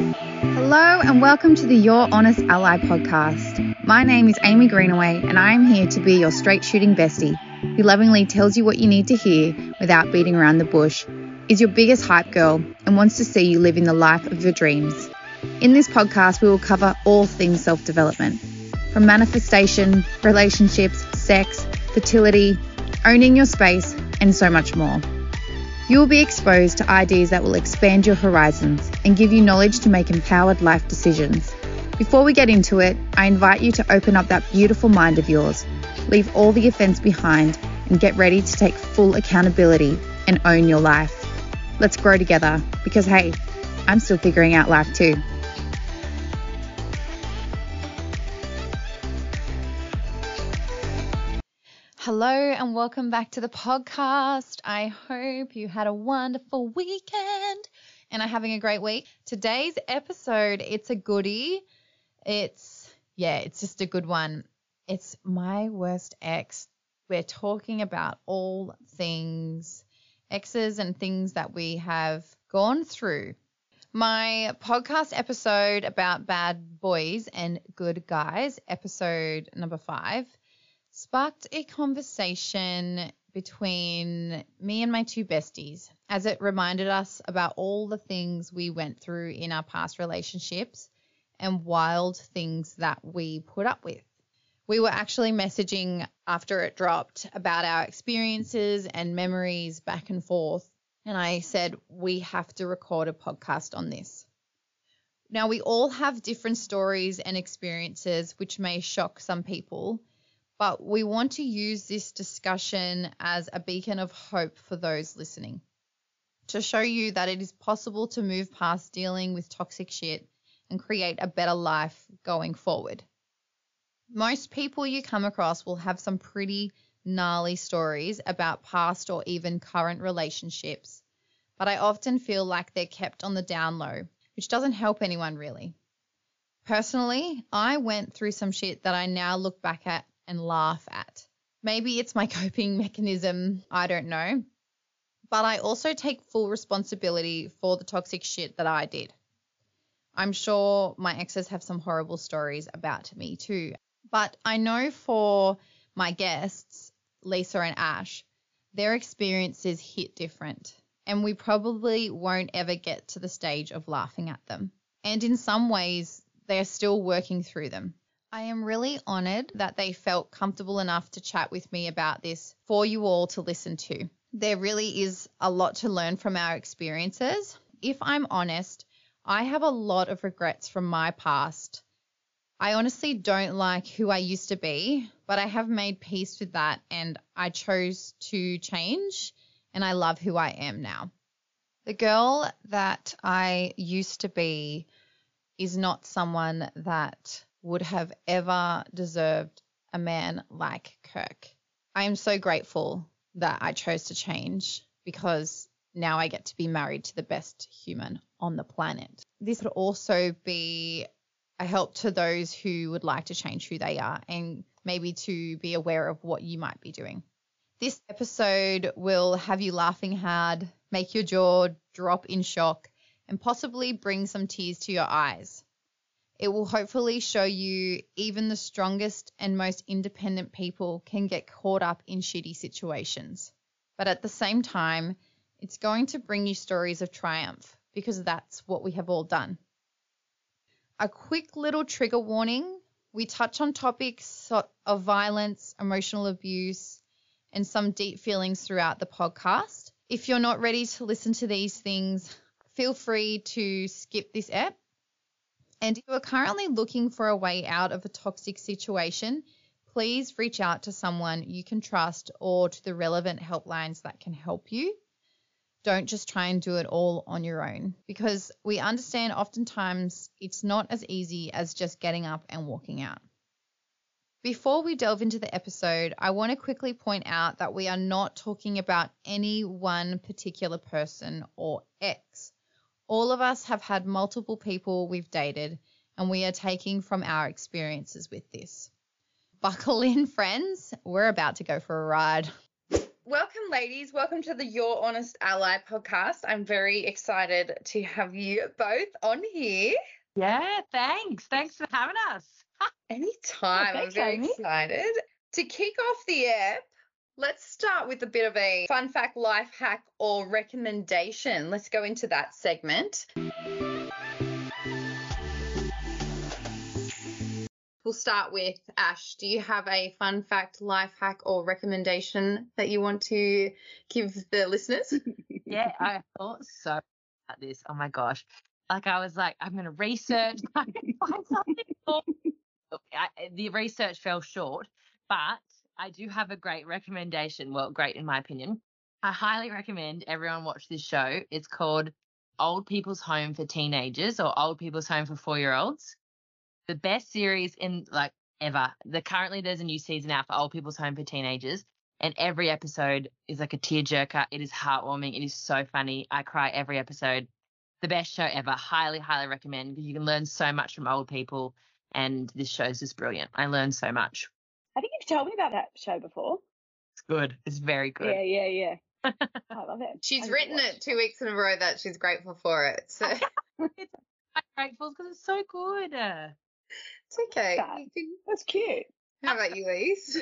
Hello, and welcome to the Your Honest Ally podcast. My name is Amey Greenaway, and I am here to be your straight shooting bestie who lovingly tells you what you need to hear without beating around the bush, is your biggest hype girl, and wants to see you living the life of your dreams. In this podcast, we will cover all things self development from manifestation, relationships, sex, fertility, owning your space, and so much more. You will be exposed to ideas that will expand your horizons and give you knowledge to make empowered life decisions. Before we get into it, I invite you to open up that beautiful mind of yours, leave all the offense behind, and get ready to take full accountability and own your life. Let's grow together because, hey, I'm still figuring out life too. Hello and welcome back to the podcast. I hope you had a wonderful weekend and are having a great week. Today's episode, it's a goodie. It's yeah, it's just a good one. It's my worst ex. We're talking about all things exes and things that we have gone through. My podcast episode about bad boys and good guys, episode number 5 sparked a conversation between me and my two besties as it reminded us about all the things we went through in our past relationships and wild things that we put up with. We were actually messaging after it dropped about our experiences and memories back and forth. And I said, we have to record a podcast on this. Now, we all have different stories and experiences, which may shock some people but we want to use this discussion as a beacon of hope for those listening to show you that it is possible to move past dealing with toxic shit and create a better life going forward. Most people you come across will have some pretty gnarly stories about past or even current relationships, but I often feel like they're kept on the down low, which doesn't help anyone really. Personally, I went through some shit that I now look back at and laugh at. Maybe it's my coping mechanism, I don't know. But I also take full responsibility for the toxic shit that I did. I'm sure my exes have some horrible stories about me too. But I know for my guests, Lisa and Ash, their experiences hit different. And we probably won't ever get to the stage of laughing at them. And in some ways, they're still working through them. I am really honored that they felt comfortable enough to chat with me about this for you all to listen to. There really is a lot to learn from our experiences. If I'm honest, I have a lot of regrets from my past. I honestly don't like who I used to be, but I have made peace with that and I chose to change and I love who I am now. The girl that I used to be is not someone that would have ever deserved a man like Kirk. I am so grateful that I chose to change because now I get to be married to the best human on the planet. This would also be a help to those who would like to change who they are and maybe to be aware of what you might be doing. This episode will have you laughing hard, make your jaw drop in shock, and possibly bring some tears to your eyes. It will hopefully show you even the strongest and most independent people can get caught up in shitty situations. But at the same time, it's going to bring you stories of triumph because that's what we have all done. A quick little trigger warning we touch on topics of violence, emotional abuse, and some deep feelings throughout the podcast. If you're not ready to listen to these things, feel free to skip this ep and if you are currently looking for a way out of a toxic situation, please reach out to someone you can trust or to the relevant helplines that can help you. Don't just try and do it all on your own because we understand oftentimes it's not as easy as just getting up and walking out. Before we delve into the episode, I want to quickly point out that we are not talking about any one particular person or ex. All of us have had multiple people we've dated, and we are taking from our experiences with this. Buckle in, friends. We're about to go for a ride. welcome, ladies. Welcome to the Your Honest Ally podcast. I'm very excited to have you both on here. Yeah, thanks. Thanks for having us. Anytime. I'm very Amey. excited. To kick off the app, let's start with a bit of a fun fact, life hack, or recommendation. Let's go into that segment. We'll start with Ash. Do you have a fun fact, life hack, or recommendation that you want to give the listeners? yeah, I thought so about this. Oh my gosh. Like I was like, I'm going to research, I find something. For I, the research fell short, but I do have a great recommendation. Well, great in my opinion. I highly recommend everyone watch this show. It's called Old People's Home for Teenagers or Old People's Home for Four Year Olds the best series in like ever. The currently there's a new season out for Old People's Home for Teenagers, and every episode is like a tearjerker. It is heartwarming. It is so funny. I cry every episode. The best show ever. Highly, highly recommend because you can learn so much from old people, and this show is just brilliant. I learned so much. I think you've told me about that show before. It's good. It's very good. Yeah, yeah, yeah. I love it. She's written it two weeks in a row that she's grateful for it. So. it's, I'm grateful because it's so good. It's okay. That. That's cute. How about you, Lise?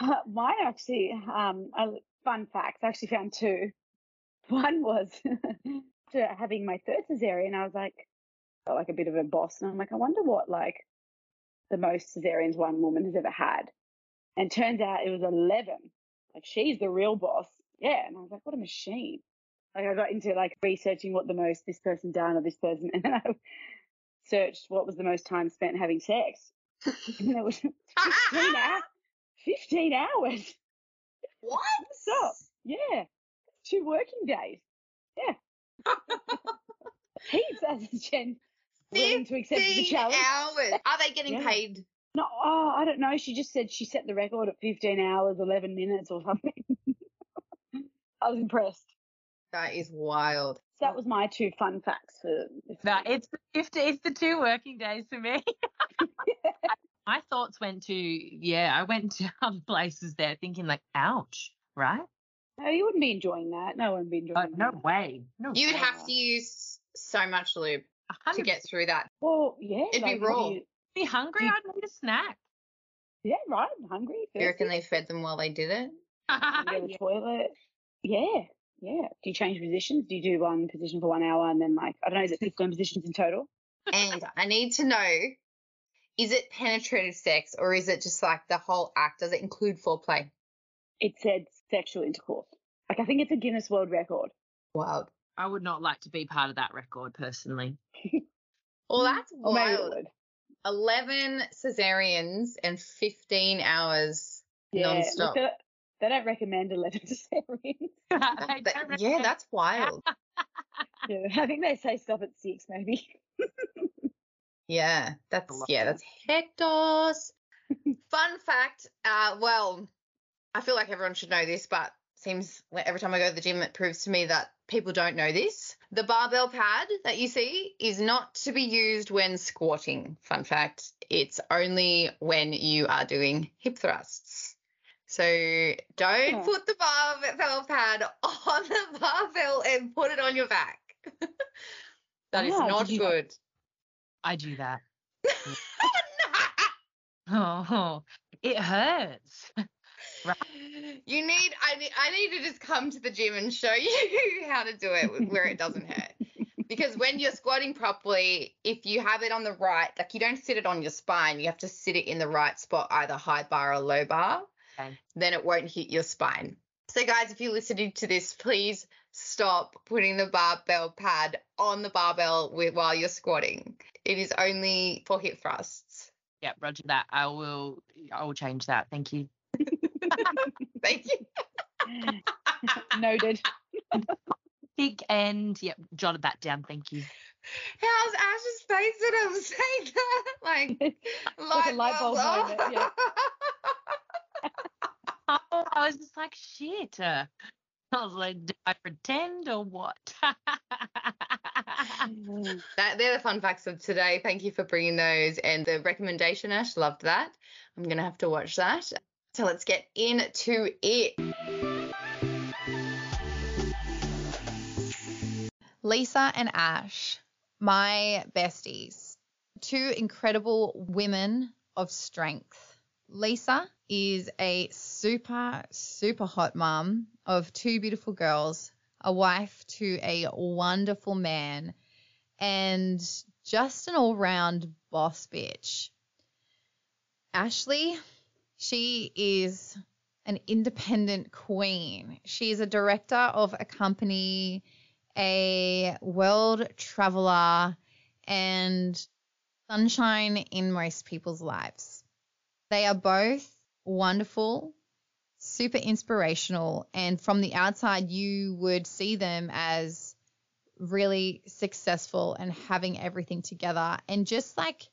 uh, mine actually, um, a fun fact. I actually found two. One was after having my third cesarean, I was like, felt like a bit of a boss, and I'm like, I wonder what like the most cesareans one woman has ever had. And turns out it was 11. Like she's the real boss. Yeah. And I was like, what a machine. Like I got into like researching what the most this person done or this person, and then I searched what was the most time spent having sex. and it was 15, hours. 15 hours. What? Stop. Yeah. Two working days. Yeah. Heaps as Jen willing to accept the challenge. hours. Are they getting yeah. paid? No, oh, I don't know. She just said she set the record at 15 hours, 11 minutes or something. I was impressed. That is wild. That was my two fun facts for. No, it's the fifty. It's the two working days for me. my thoughts went to yeah. I went to other places there, thinking like, ouch, right? No, you wouldn't be enjoying that. No one would be oh, enjoying. Oh, no way. No. You would have to use so much lube 100%. to get through that. Well, yeah. It'd like, be raw. You, be hungry. You, I'd need a snack. Yeah, right. I'm hungry. You reckon they fed them while they did it? yeah. the toilet. Yeah, yeah. Do you change positions? Do you do one position for one hour and then like I don't know, is it 15 positions in total? And I need to know, is it penetrative sex or is it just like the whole act? Does it include foreplay? It said sexual intercourse. Like I think it's a Guinness World Record. Wild. I would not like to be part of that record personally. well, that's wild. 11 cesareans and 15 hours yeah, non-stop. They don't recommend 11 cesareans. that, yeah, that's wild. yeah, I think they say stop at six, maybe. yeah, that's yeah, that's hectos. Fun fact. Uh, well, I feel like everyone should know this, but seems every time I go to the gym, it proves to me that people don't know this. The barbell pad that you see is not to be used when squatting. Fun fact. It's only when you are doing hip thrusts. So don't yeah. put the barbell pad on the barbell and put it on your back. that is oh, not good. I do that. oh, it hurts. Right. You need I need I need to just come to the gym and show you how to do it where it doesn't hurt. because when you're squatting properly, if you have it on the right, like you don't sit it on your spine, you have to sit it in the right spot, either high bar or low bar okay. then it won't hit your spine. So, guys, if you're listening to this, please stop putting the barbell pad on the barbell with, while you're squatting. It is only for hip thrusts. Yeah, roger that. I will. I will change that. Thank you. Thank you. Noted. Big and yep, jotted that down. Thank you. How's Ash's face when I'm saying that? Like, like light bulb moment. Yeah. oh, I was just like, shit. I was like, do I pretend or what? that, they're the fun facts of today. Thank you for bringing those and the recommendation, Ash. Loved that. I'm going to have to watch that. So let's get into it. Lisa and Ash, my besties, two incredible women of strength. Lisa is a super, super hot mom of two beautiful girls, a wife to a wonderful man, and just an all round boss bitch. Ashley, she is an independent queen. She is a director of a company a world traveler and sunshine in most people's lives. They are both wonderful, super inspirational, and from the outside, you would see them as really successful and having everything together and just like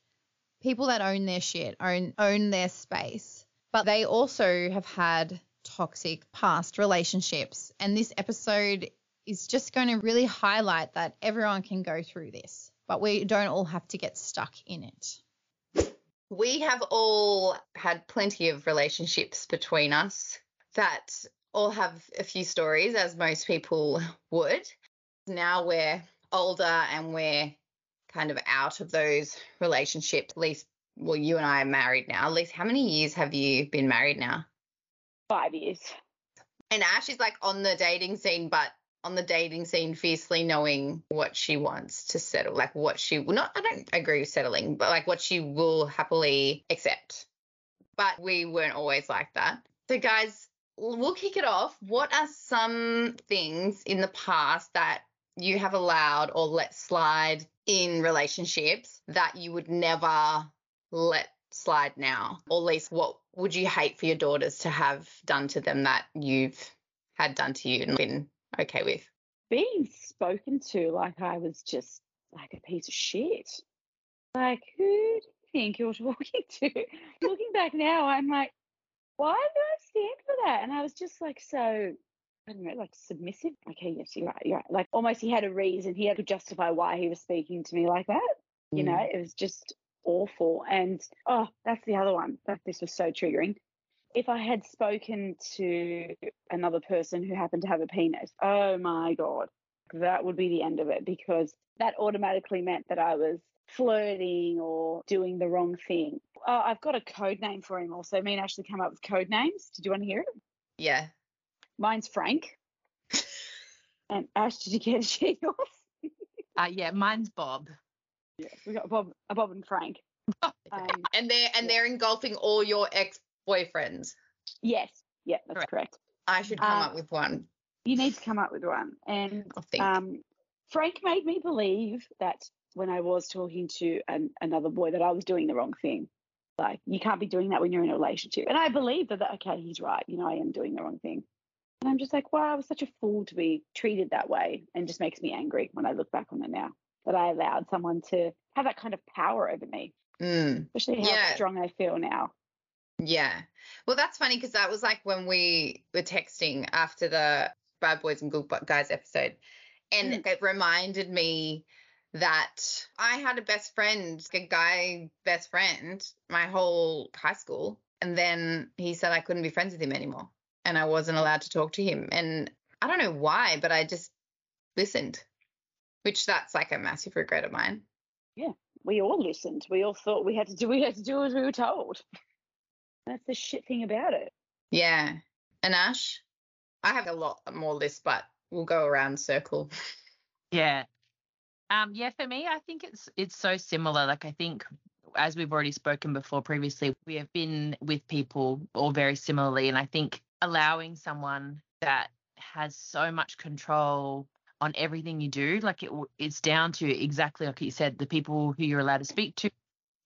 people that own their shit, own own their space. But they also have had toxic past relationships. And this episode is just going to really highlight that everyone can go through this, but we don't all have to get stuck in it. We have all had plenty of relationships between us that all have a few stories, as most people would. Now we're older and we're kind of out of those relationships. At least, well, you and I are married now. At least, how many years have you been married now? Five years. And Ash is like on the dating scene, but on the dating scene fiercely knowing what she wants to settle, like what she will not, I don't agree with settling, but like what she will happily accept. But we weren't always like that. So, guys, we'll kick it off. What are some things in the past that you have allowed or let slide in relationships that you would never let slide now? Or at least what would you hate for your daughters to have done to them that you've had done to you and been okay with? Being spoken to like I was just like a piece of shit. Like, who do you think you're talking to? Looking back now, I'm like, why do I stand for that? And I was just like so I don't know, like submissive. Okay, yes, you're right, you're right. Like almost he had a reason, he had to justify why he was speaking to me like that. You know, mm. it was just awful. And oh, that's the other one. That this was so triggering if I had spoken to another person who happened to have a penis, oh my God, that would be the end of it because that automatically meant that I was flirting or doing the wrong thing. Uh, I've got a code name for him also. Me and Ashley came up with code names. Did you want to hear it? Yeah. Mine's Frank. and Ash, did you get yours? uh, yeah, mine's Bob. Yeah, we got Bob, a Bob and Frank. Um, and they're and yeah. they're engulfing all your ex boyfriends. Yes. Yeah, that's correct. correct. I should come uh, up with one. You need to come up with one. And um, Frank made me believe that when I was talking to an, another boy that I was doing the wrong thing. Like you can't be doing that when you're in a relationship. And I believe that, that okay, he's right. You know, I am doing the wrong thing. And I'm just like, wow, I was such a fool to be treated that way, and just makes me angry when I look back on it now that I allowed someone to have that kind of power over me. Mm. Especially how yeah. strong I feel now. Yeah. Well, that's funny because that was like when we were texting after the Bad Boys and Good Guys episode. And mm. it reminded me that I had a best friend, a guy best friend, my whole high school. And then he said I couldn't be friends with him anymore. And I wasn't allowed to talk to him. And I don't know why, but I just listened, which that's like a massive regret of mine. Yeah. We all listened. We all thought we had to do we had to do as we were told. That's the shit thing about it. Yeah. And Ash, I have a lot more lists, but we'll go around circle. Yeah. Um, yeah, for me, I think it's it's so similar. Like I think as we've already spoken before previously, we have been with people all very similarly. And I think allowing someone that has so much control on everything you do, like it, it's down to exactly like you said, the people who you're allowed to speak to,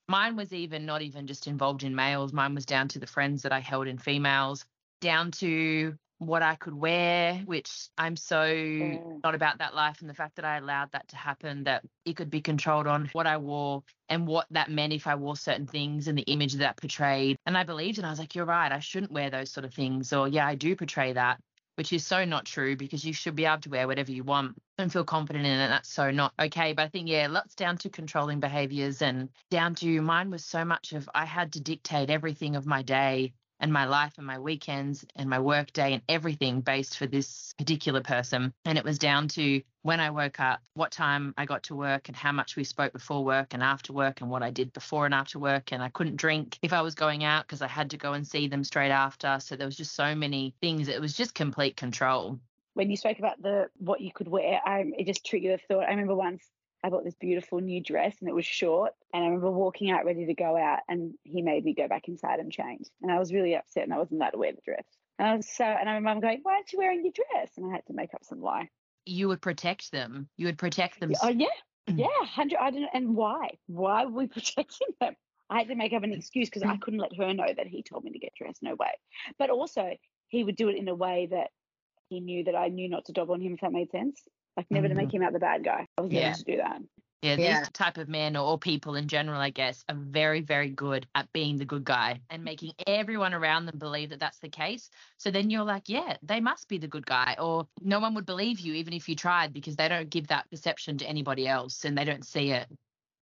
Mine was even not even just involved in males. Mine was down to the friends that I held in females, down to what I could wear, which I'm so mm. not about that life and the fact that I allowed that to happen, that it could be controlled on what I wore and what that meant if I wore certain things and the image that portrayed. And I believed and I was like, you're right, I shouldn't wear those sort of things. Or yeah, I do portray that which is so not true because you should be able to wear whatever you want and feel confident in it. That's so not okay. But I think, yeah, lots down to controlling behaviors and down to mine was so much of I had to dictate everything of my day and my life and my weekends and my work day and everything based for this particular person. And it was down to when I woke up, what time I got to work, and how much we spoke before work and after work, and what I did before and after work. And I couldn't drink if I was going out because I had to go and see them straight after. So there was just so many things. It was just complete control. When you spoke about the what you could wear, I, it just triggered a thought. I remember once I bought this beautiful new dress and it was short. And I remember walking out ready to go out and he made me go back inside and change. And I was really upset and I wasn't allowed to wear the dress. And I was so, and I remember going, why aren't you wearing your dress? And I had to make up some lie. You would protect them. You would protect them. Oh, yeah. Yeah. 100. I don't And why? Why were we protecting them? I had to make up an excuse because I couldn't let her know that he told me to get dressed. No way. But also, he would do it in a way that he knew that I knew not to dob on him, if that made sense. Like never to make Mm-hmm. him out the bad guy. I was Yeah. never to do that. Yeah, Yeah. these type of men or, or people in general, I guess, are very, very good at being the good guy and making everyone around them believe that that's the case. So then you're like, yeah, they must be the good guy, or no one would believe you even if you tried because they don't give that perception to anybody else and they don't see it.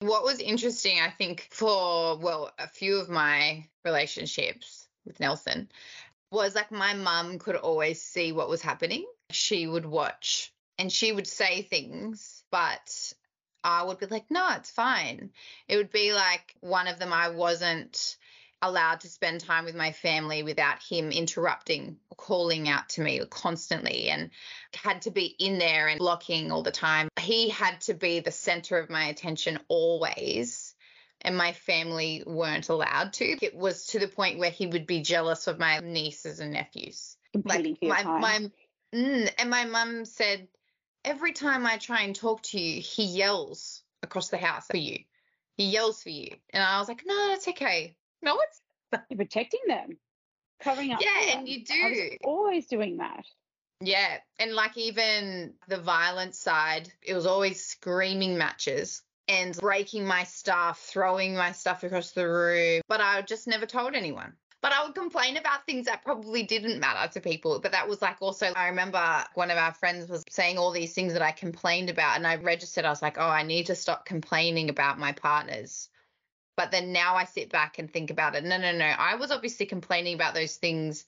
What was interesting, I think, for well, a few of my relationships with Nelson was like my mum could always see what was happening. She would watch and she would say things, but I would be like, no, it's fine. It would be like one of them, I wasn't allowed to spend time with my family without him interrupting or calling out to me constantly and had to be in there and blocking all the time. He had to be the center of my attention always. And my family weren't allowed to. It was to the point where he would be jealous of my nieces and nephews. For your my my mm, and my mum said every time I try and talk to you, he yells across the house for you. He yells for you, and I was like, no, it's okay. No, it's You're protecting them, covering up. Yeah, and you I was do. always doing that. yeah, and like even the violent side, it was always screaming matches and breaking my stuff, throwing my stuff across the room, but I just never told anyone. But I would complain about things that probably didn't matter to people. But that was like also, I remember one of our friends was saying all these things that I complained about. And I registered, I was like, oh, I need to stop complaining about my partners. But then now I sit back and think about it. No, no, no. I was obviously complaining about those things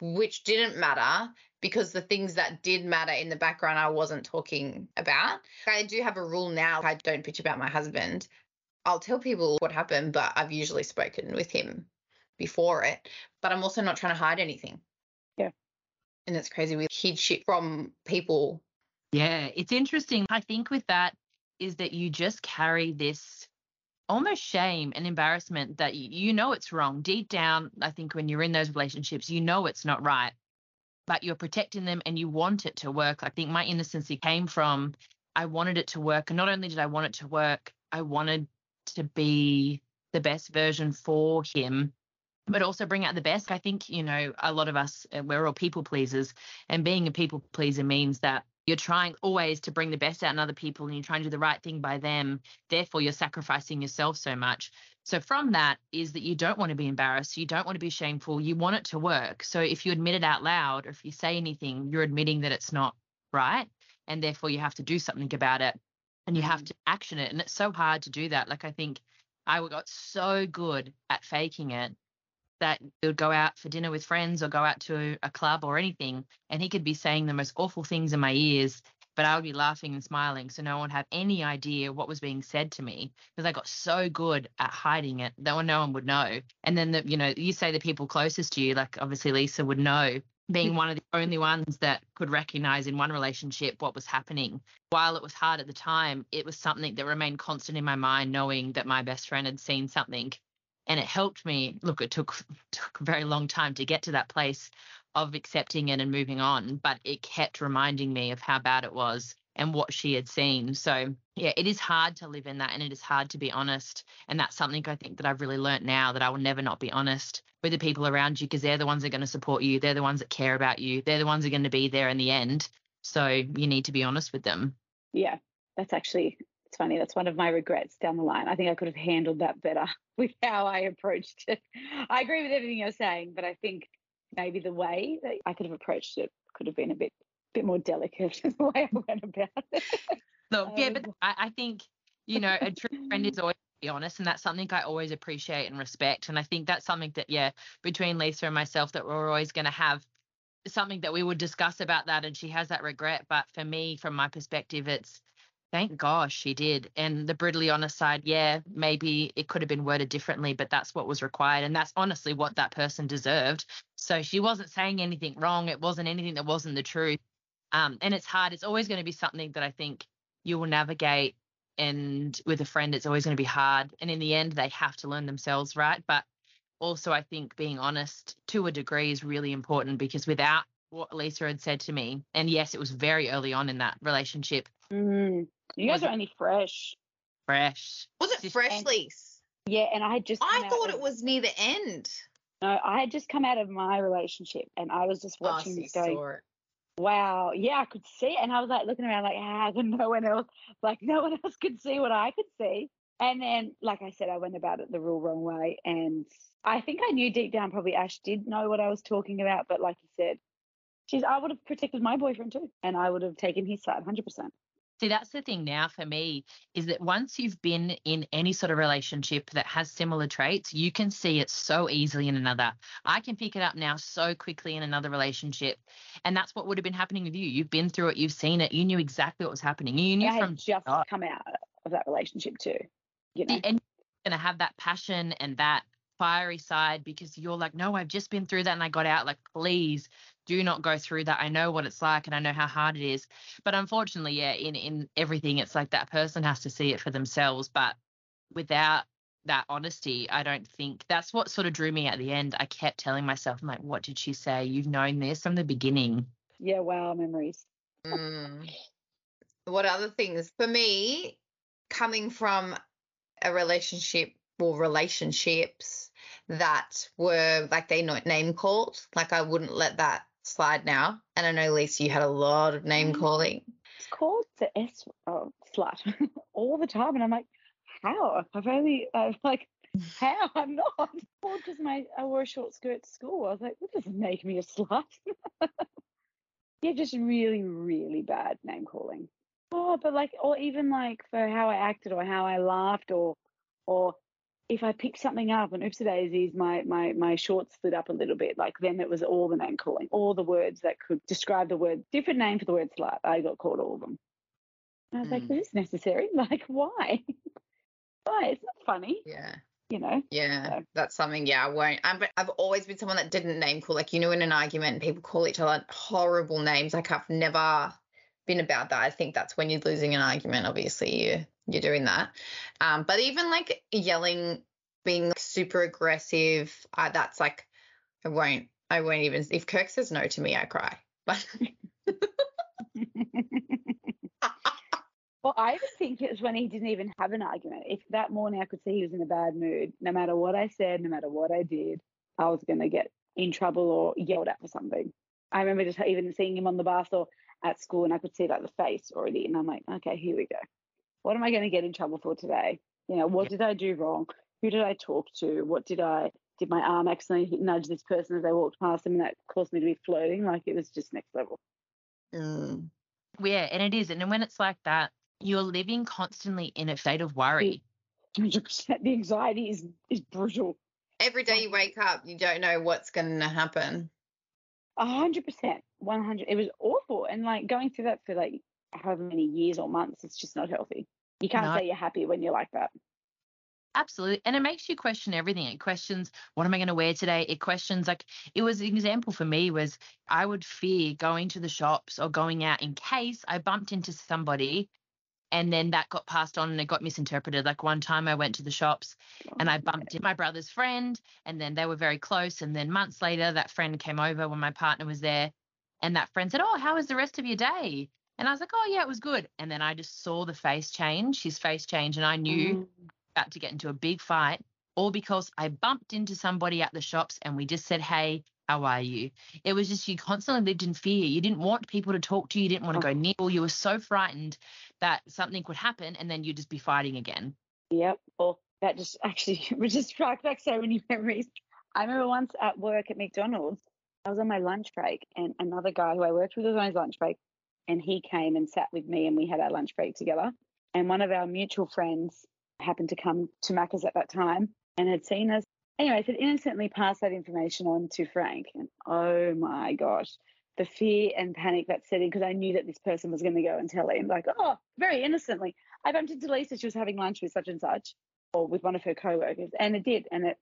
which didn't matter because the things that did matter in the background I wasn't talking about. I do have a rule now I don't bitch about my husband. I'll tell people what happened, but I've usually spoken with him before it. But I'm also not trying to hide anything. Yeah. And it's crazy we hid shit from people. Yeah, it's interesting. I think with that is that you just carry this almost shame and embarrassment that you, you know it's wrong. Deep down, I think when you're in those relationships, you know it's not right, but you're protecting them and you want it to work. I think my innocency came from I wanted it to work. And not only did I want it to work, I wanted to be the best version for him. But also bring out the best. I think, you know, a lot of us, uh, we're all people pleasers. And being a people pleaser means that you're trying always to bring the best out in other people and you're trying to do the right thing by them. Therefore, you're sacrificing yourself so much. So, from that is that you don't want to be embarrassed. You don't want to be shameful. You want it to work. So, if you admit it out loud or if you say anything, you're admitting that it's not right. And therefore, you have to do something about it and you have to action it. And it's so hard to do that. Like, I think I got so good at faking it that he would go out for dinner with friends or go out to a club or anything, and he could be saying the most awful things in my ears, but I would be laughing and smiling, so no one would have any idea what was being said to me because I got so good at hiding it that no one would know. And then the, you know, you say the people closest to you, like obviously Lisa would know, being mm. one of the only ones that could recognize in one relationship what was happening. While it was hard at the time, it was something that remained constant in my mind, knowing that my best friend had seen something and it helped me look it took took a very long time to get to that place of accepting it and moving on but it kept reminding me of how bad it was and what she had seen. So yeah it is hard to live in that and it is hard to be honest and that's something i think that i've really learnt now that i will never not be honest with the people around you because they're the ones that are going to support you they're the ones that care about you they're the ones that are going to be there in the end. So you need to be honest with them. Yeah, that's actually it's funny. That's one of my regrets down the line. I think I could have handled that better with how I approached it. I agree with everything you're saying, but I think maybe the way that I could have approached it could have been a bit bit more delicate the way I went about it. Look, yeah, but Um, I, I think, you know, a true friend is always be honest. And that's something I always appreciate and respect. And I think that's something that, yeah, between Lisa and myself, that we're always going to have something that we would discuss about that. And she has that regret. But for me, from my perspective, it's thank gosh she did. And the brutally honest side, yeah, maybe it could have been worded differently, but that's what was required. And that's honestly what that person deserved. So she wasn't saying anything wrong. It wasn't anything that wasn't the truth. Um, and it's hard. It's always going to be something that I think you will navigate and with a friend it's always going to be hard and in the end they have to learn themselves right but also i think being honest to a degree is really important because without what lisa had said to me and yes it was very early on in that relationship Mm. You guys Was are it- only fresh. fresh Was it Just- fresh, and- Lise? Yeah, and I had just. I thought of- it was near the end. No, I had just come out of my relationship, and I was just Oh, watching you this going. saw it. Wow, yeah, I could see it, and I was like looking around like, ah, no one else, like no one else could see what I could see. And then, like I said, I went about it the real wrong way, and I think I knew deep down probably Ash did know what I was talking about, but like you said, she's I would have protected my boyfriend too, and I would have taken his side, hundred percent. See, that's the thing now for me is that once you've been in any sort of relationship that has similar traits, you can see it so easily in another. I can pick it up now so quickly in another relationship. And that's what would have been happening with you. You've been through it, you've seen it, you knew exactly what was happening. You knew I from just start. come out of that relationship too, you know. See, and you're going to have that passion and that fiery side because you're like, no, I've just been through that and I got out. Like, please do not go through that. I know what it's like and I know how hard it is. But unfortunately, yeah, in in everything, it's like that person has to see it for themselves. But without that honesty, I don't think that's what sort of drew me at the end. I kept telling myself, I'm like, what did she say? You've known this from the beginning. Yeah, wow, memories. Mm. What other things? For me, coming from a relationship or relationships that were like they not name called, like I wouldn't let that slide now. And I know, Lisa, you had a lot of name Mm. calling. It's called the S oh, slut all the time, and I'm like, how? I've only uh, like, how? I'm not. Or just my I wore a short skirt to school. I was like, that doesn't make me a slut. yeah, just really, really bad name calling. Oh, but like, or even like for how I acted or how I laughed or, or if I picked something up and oopsie daisies, my my my shorts slid up a little bit. Like then it was all the name calling, all the words that could describe the word, different name for the word slut. I got called all of them. And I was like, Mm. is this necessary? Like, why? why? It's not funny, Yeah. you know. Yeah, So- that's something. Yeah, I won't. I'm, I've always been someone that didn't name call. Like, you know, in an argument, people call each other horrible names. Like, I've never been about that. I think that's when you're losing an argument. Obviously, you you're doing that. Um, but even like yelling, being super aggressive, uh, that's like, I won't. I won't even. If Kirk says no to me, I cry. But Well, I think it was when he didn't even have an argument. If that morning I could see he was in a bad mood, no matter what I said, no matter what I did, I was going to get in trouble or yelled at for something. I remember just even seeing him on the bus or at school and I could see like the face already. And I'm like, okay, here we go. What am I going to get in trouble for today? You know, what did I do wrong? Who did I talk to? What did I, did my arm accidentally nudge this person as they walked past them and that caused me to be floating? Like it was just next level. Mm, Yeah, and it is. And when it's like that, you're living constantly in a state of worry. 100%. The anxiety is, is brutal. every day you wake up, you don't know what's going to happen. A hundred percent, one hundred. It was awful, and like going through that for like however many years or months, it's just not healthy. You can't No. say you're happy when you're like that. Absolutely. And it makes you question everything. It questions what am I going to wear today? It questions like it was an example for me was I would fear going to the shops or going out in case I bumped into somebody and then that got passed on and it got misinterpreted. Like one time I went to the shops and I bumped into my brother's friend and then they were very close and then months later that friend came over when my partner was there and that friend said, "Oh, how was the rest of your day?" And I was like, "Oh, yeah, it was good." And then I just saw the face change, his face change and I knew Mm. about to get into a big fight, all because I bumped into somebody at the shops and we just said, Hey, how are you? It was just you constantly lived in fear. You didn't want people to talk to you, you didn't want to oh. go near, you were so frightened that something could happen and then you'd just be fighting again. Yep. Or that just actually just struck back so many memories. I remember once at work at McDonald's, I was on my lunch break, and another guy who I worked with was on his lunch break, and he came and sat with me, and we had our lunch break together. And one of our mutual friends happened to come to Macca's at that time and had seen us. Anyway, I said innocently pass that information on to Frank. And oh my gosh, the fear and panic that set in because I knew that this person was going to go and tell him, like, oh, very innocently. I bumped into Lisa. She was having lunch with such and such or with one of her co-workers and it did and it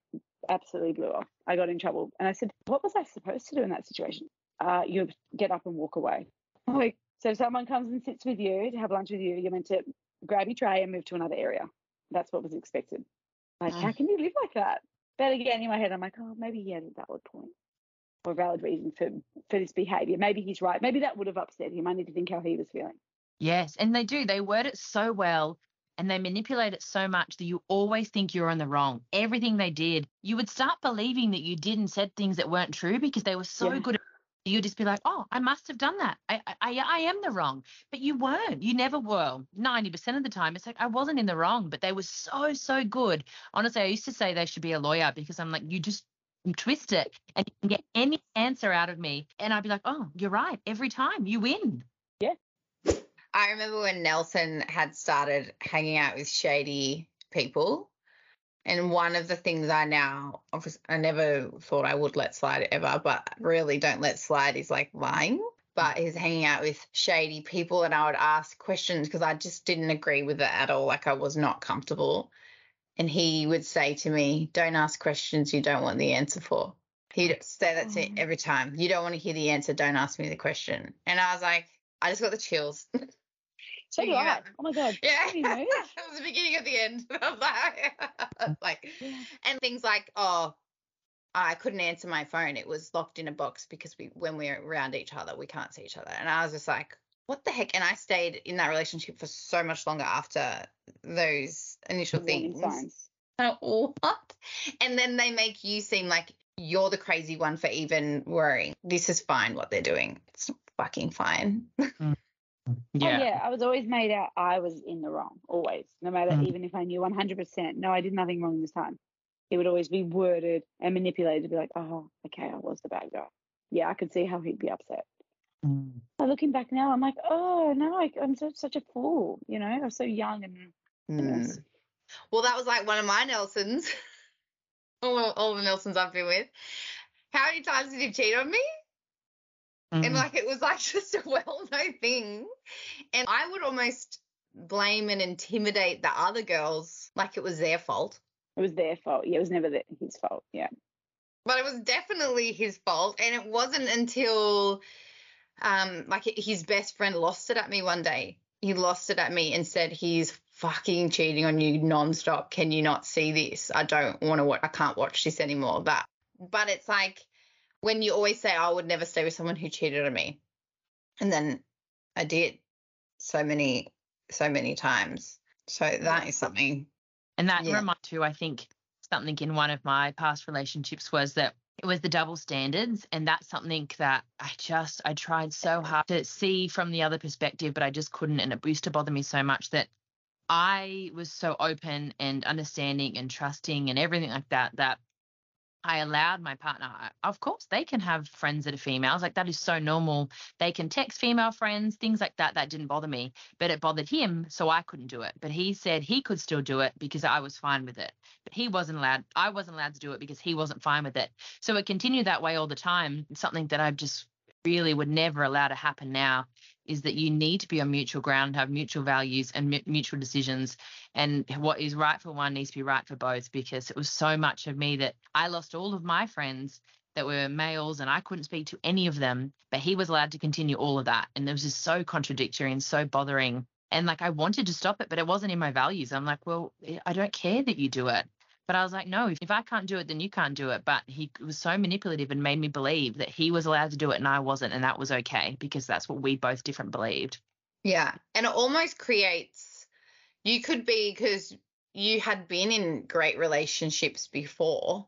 absolutely blew off i got in trouble and i said what was i supposed to do in that situation uh, you get up and walk away like so if someone comes and sits with you to have lunch with you you're meant to grab your tray and move to another area that's what was expected like how can you live like that but again in my head i'm like oh maybe he has a valid point or valid reason for for this behavior maybe he's right maybe that would have upset him i need to think how he was feeling Yes, and they do. They word it so well and they manipulate it so much that you always think you're in the wrong. Everything they did, you would start believing that you did and said things that weren't true because they were so Yeah. good at you'd just be like, oh, I must have done that. I, I, I am the wrong. But you weren't. You never were. 90% of the time, it's like, I wasn't in the wrong, but they were so, so good. Honestly, I used to say they should be a lawyer because I'm like, you just twist it and you can get any answer out of me. And I'd be like, oh, you're right. Every time you win. Yeah. I remember when Nelson had started hanging out with shady people. And one of the things I now, I never thought I would let slide ever, but really don't let slide is like lying. But he's hanging out with shady people, and I would ask questions because I just didn't agree with it at all. Like I was not comfortable. And he would say to me, Don't ask questions you don't want the answer for. He'd say that to me every time. You don't want to hear the answer, don't ask me the question. And I was like, I just got the chills. so do Yeah. i oh my god Yeah. Pretty moved. it was the beginning of the end. I was like, like, and things like, oh, I couldn't answer my phone. It was locked in a box because we, when we're around each other, we can't see each other. And I was just like, what the heck? And I stayed in that relationship for so much longer after those initial Warning things. signs. what? And then they make you seem like you're the crazy one for even worrying. This is fine what they're doing. It's fucking fine. Mm. Oh, yeah, I was always made out I was in the wrong, always, no matter Mm. even if I knew 100%. No, I did nothing wrong this time. It would always be worded and manipulated to be like, oh, okay, I was the bad guy. Yeah, I could see how he'd be upset. Mm. But looking back now, I'm like, oh no, I, I'm so, such a fool. You know, I was so young and Mm. Well, that was like one of my Nelsons. all, all the Nelsons I've been with. How many times did he cheat on me? And Mm. like it was like just a well known thing. And I would almost blame and intimidate the other girls like it was their fault. it was their fault. Yeah, it was never their, his fault. Yeah. But it was definitely his fault. And it wasn't until um like his best friend lost it at me one day. He lost it at me and said he's fucking cheating on you nonstop. Can you not see this? I don't want to watch I can't watch this anymore. That but it's like when you always say oh, I would never stay with someone who cheated on me. And then I did so many so many times. So that is something And that Yeah. reminds too, I think something in one of my past relationships was that it was the double standards. And that's something that I just, I tried so hard to see from the other perspective, but I just couldn't. And it used to bother me so much that I was so open and understanding and trusting and everything like that, that I allowed my partner, of course, they can have friends that are females. Like that is so normal. They can text female friends, things like that. That didn't bother me, but it bothered him. So I couldn't do it. But he said he could still do it because I was fine with it. But he wasn't allowed, I wasn't allowed to do it because he wasn't fine with it. So it continued that way all the time. Something that I've just really would never allow to happen now is that you need to be on mutual ground, have mutual values and mu- mutual decisions and what is right for one needs to be right for both because it was so much of me that I lost all of my friends that were males and I couldn't speak to any of them, but he was allowed to continue all of that. And it was just so contradictory and so bothering. And like I wanted to stop it, but it wasn't in my values. I'm like, well, eh, I don't care that you do it. But I was like, no, if I can't do it, then you can't do it. But he was so manipulative and made me believe that he was allowed to do it and I wasn't. And that was okay because that's what we both different believed. Yeah. And it almost creates, you could be, because you had been in great relationships before.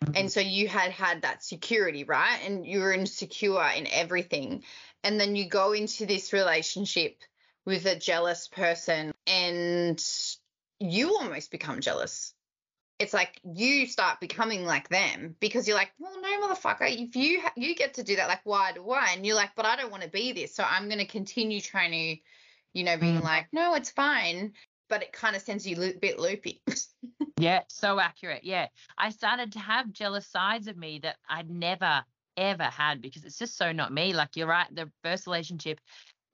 And mm-hmm. so you had had that security, right? And you were insecure in everything. And then you go into this relationship with a jealous person and you almost become jealous. It's like you start becoming like them because you're like, well, no, motherfucker, if you ha- you get to do that, like, why do I? And you're like, but I don't want to be this, so I'm going to continue trying to, you know, being Mm. like, no, it's fine. but it kind of sends you a bit loopy. Yeah, so accurate. Yeah. I started to have jealous sides of me that I'd never, ever had because it's just so not me. Like you're right. The first relationship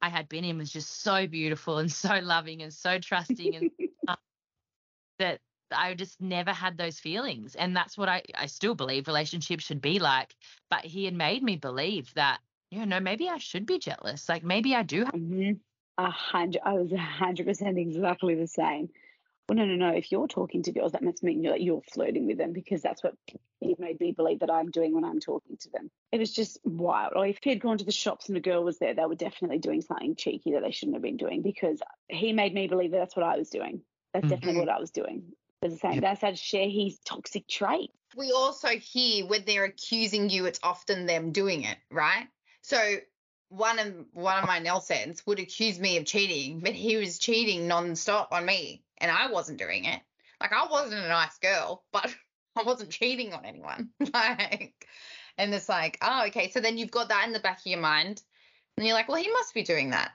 I had been in was just so beautiful and so loving and so trusting and that I just never had those feelings. And that's what I, I still believe relationships should be like. But he had made me believe that, you know, maybe I should be jealous. Like maybe I do have Mhm. A hundred. I was a hundred percent exactly the same. Well, no, no, no. If you're talking to girls, that must mean you're, you're flirting with them because that's what he made me believe that I'm doing when I'm talking to them. It was just wild. Or if he had gone to the shops and a girl was there, they were definitely doing something cheeky that they shouldn't have been doing because he made me believe that that's what I was doing. That's Mhm. definitely what I was doing. It the same. Yep. That's how to share his toxic trait. we also hear when they're accusing you, it's often them doing it, right? So one of one of my Nelsons would accuse me of cheating, but he was cheating nonstop on me, and I wasn't doing it. Like I wasn't a nice girl, but I wasn't cheating on anyone. Like, and it's like, oh, okay. So then you've got that in the back of your mind, and you're like, well, he must be doing that.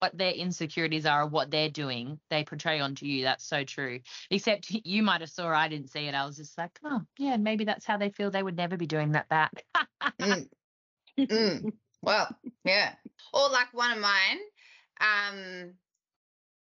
What their insecurities are, what they're doing, they portray onto you. That's so true. Except you might have saw, I didn't see it. I was just like, oh, yeah, maybe that's how they feel. They would never be doing that back. Mm. Mm. Well, yeah. Or like one of mine, um,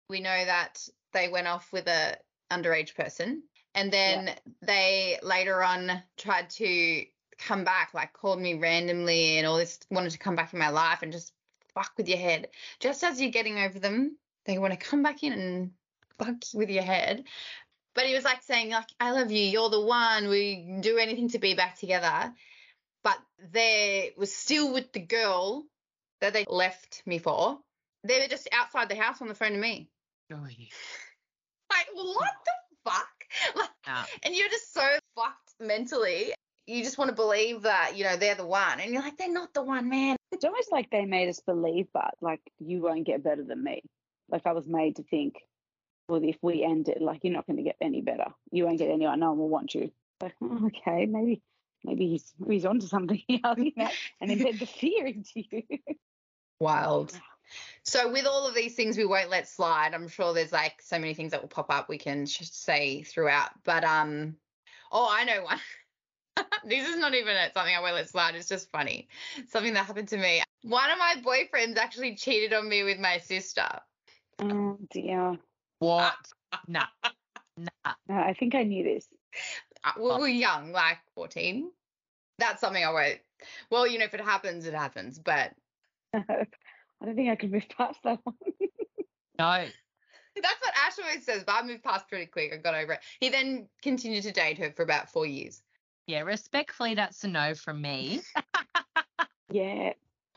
we know that they went off with a underage person, and then they later on tried to come back, like called me randomly and all this, wanted to come back in my life and just fuck with your head. Just as you're getting over them, they want to come back in and fuck with your head. But he was like saying, like, I love you, you're the one, we do anything to be back together but they were still with the girl that they left me for. They were just outside the house on the phone to me. Joy. Like, what the fuck? Like, Yeah. and you're just so fucked mentally. You just want to believe that, you know, they're the one. And you're like, they're not the one, man. It's almost like they made us believe, but like you won't get better than me. Like I was made to think, well, if we end it, like you're not going to get any better. You won't get anyone. No one will want you. Like, oh, okay, maybe, maybe he's he's onto something here, you know, and embed the fear into you. Wild. So with all of these things we won't let slide, I'm sure there's like so many things that will pop up we can just say throughout. But um oh I know one. this is not even something I won't let slide, it's just funny. Something that happened to me. One of my boyfriends actually cheated on me with my sister. Oh dear. What? nah. Nah. No, I think I knew this. Uh, We were young, like 14. That's something I won't. Well, you know, if it happens, it happens. But I don't think I can move past that one. No. that's what Ash always says. But I moved past pretty quick. I got over it. He then continued to date her for about four years. Yeah, respectfully, that's a no from me. yeah.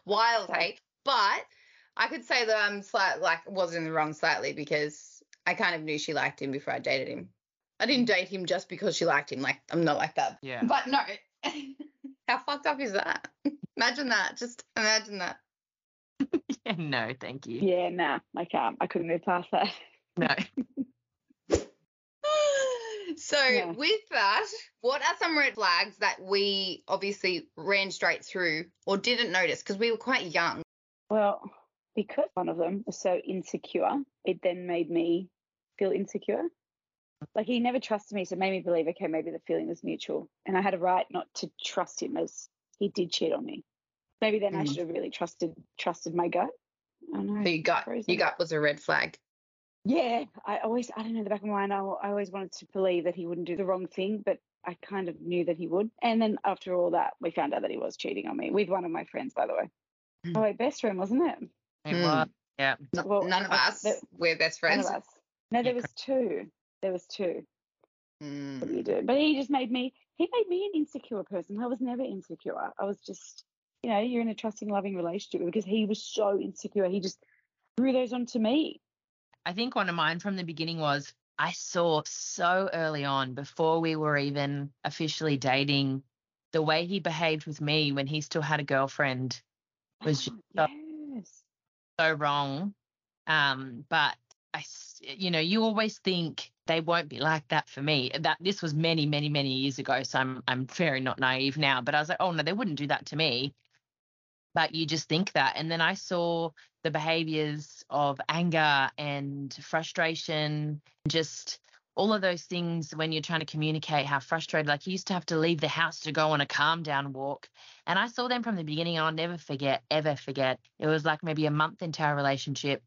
wild hey eh? but i could say that i'm slight like was in the wrong slightly because i kind of knew she liked him before i dated him i didn't mm. date him just because she liked him like i'm not like that Yeah. but no how fucked up is that imagine that just imagine that yeah no, thank you. Yeah, nah, I can't. I couldn't move past that. No. So Yeah. with that what are some red flags that we obviously ran straight through or didn't notice because we were quite young Well, because one of them was so insecure, it then made me feel insecure. Like he never trusted me, so it made me believe, okay, maybe the feeling was mutual. And I had a right not to trust him as he did cheat on me. Maybe then I Mm. should have really trusted trusted my gut. I don't know. so you got Frozen. you got was a red flag Yeah, I always, I don't know, in the back of my mind, I, I always wanted to believe that he wouldn't do the wrong thing, but I kind of knew that he would. And then after all that, we found out that he was cheating on me with one of my friends, by the way. Mm. Oh, wait, best friend, wasn't it? It Hmm. was. Yeah. N- Well, none of I- us. there- We're best One friends. of us. No, there was two. There was two. What do Mm. you do? But he just made me, he made me an insecure person. I was never insecure. I was just, you know, you're in a trusting, loving relationship because he was so insecure. He just threw those onto me. I think one of mine from the beginning was I saw so early on, before we were even officially dating, the way he behaved with me when he still had a girlfriend was just Oh, so, yes. so wrong. Um, but I, you know, you always think they won't be like that for me. That this was many, many, many years ago, so I'm I'm very not naive now. But I was like, oh no, they wouldn't do that to me. But you just think that. And then I saw the behaviors of anger and frustration, just all of those things when you're trying to communicate how frustrated, like you used to have to leave the house to go on a calm down walk. And I saw them from the beginning, I'll never forget, ever forget. It was like maybe a month into our relationship.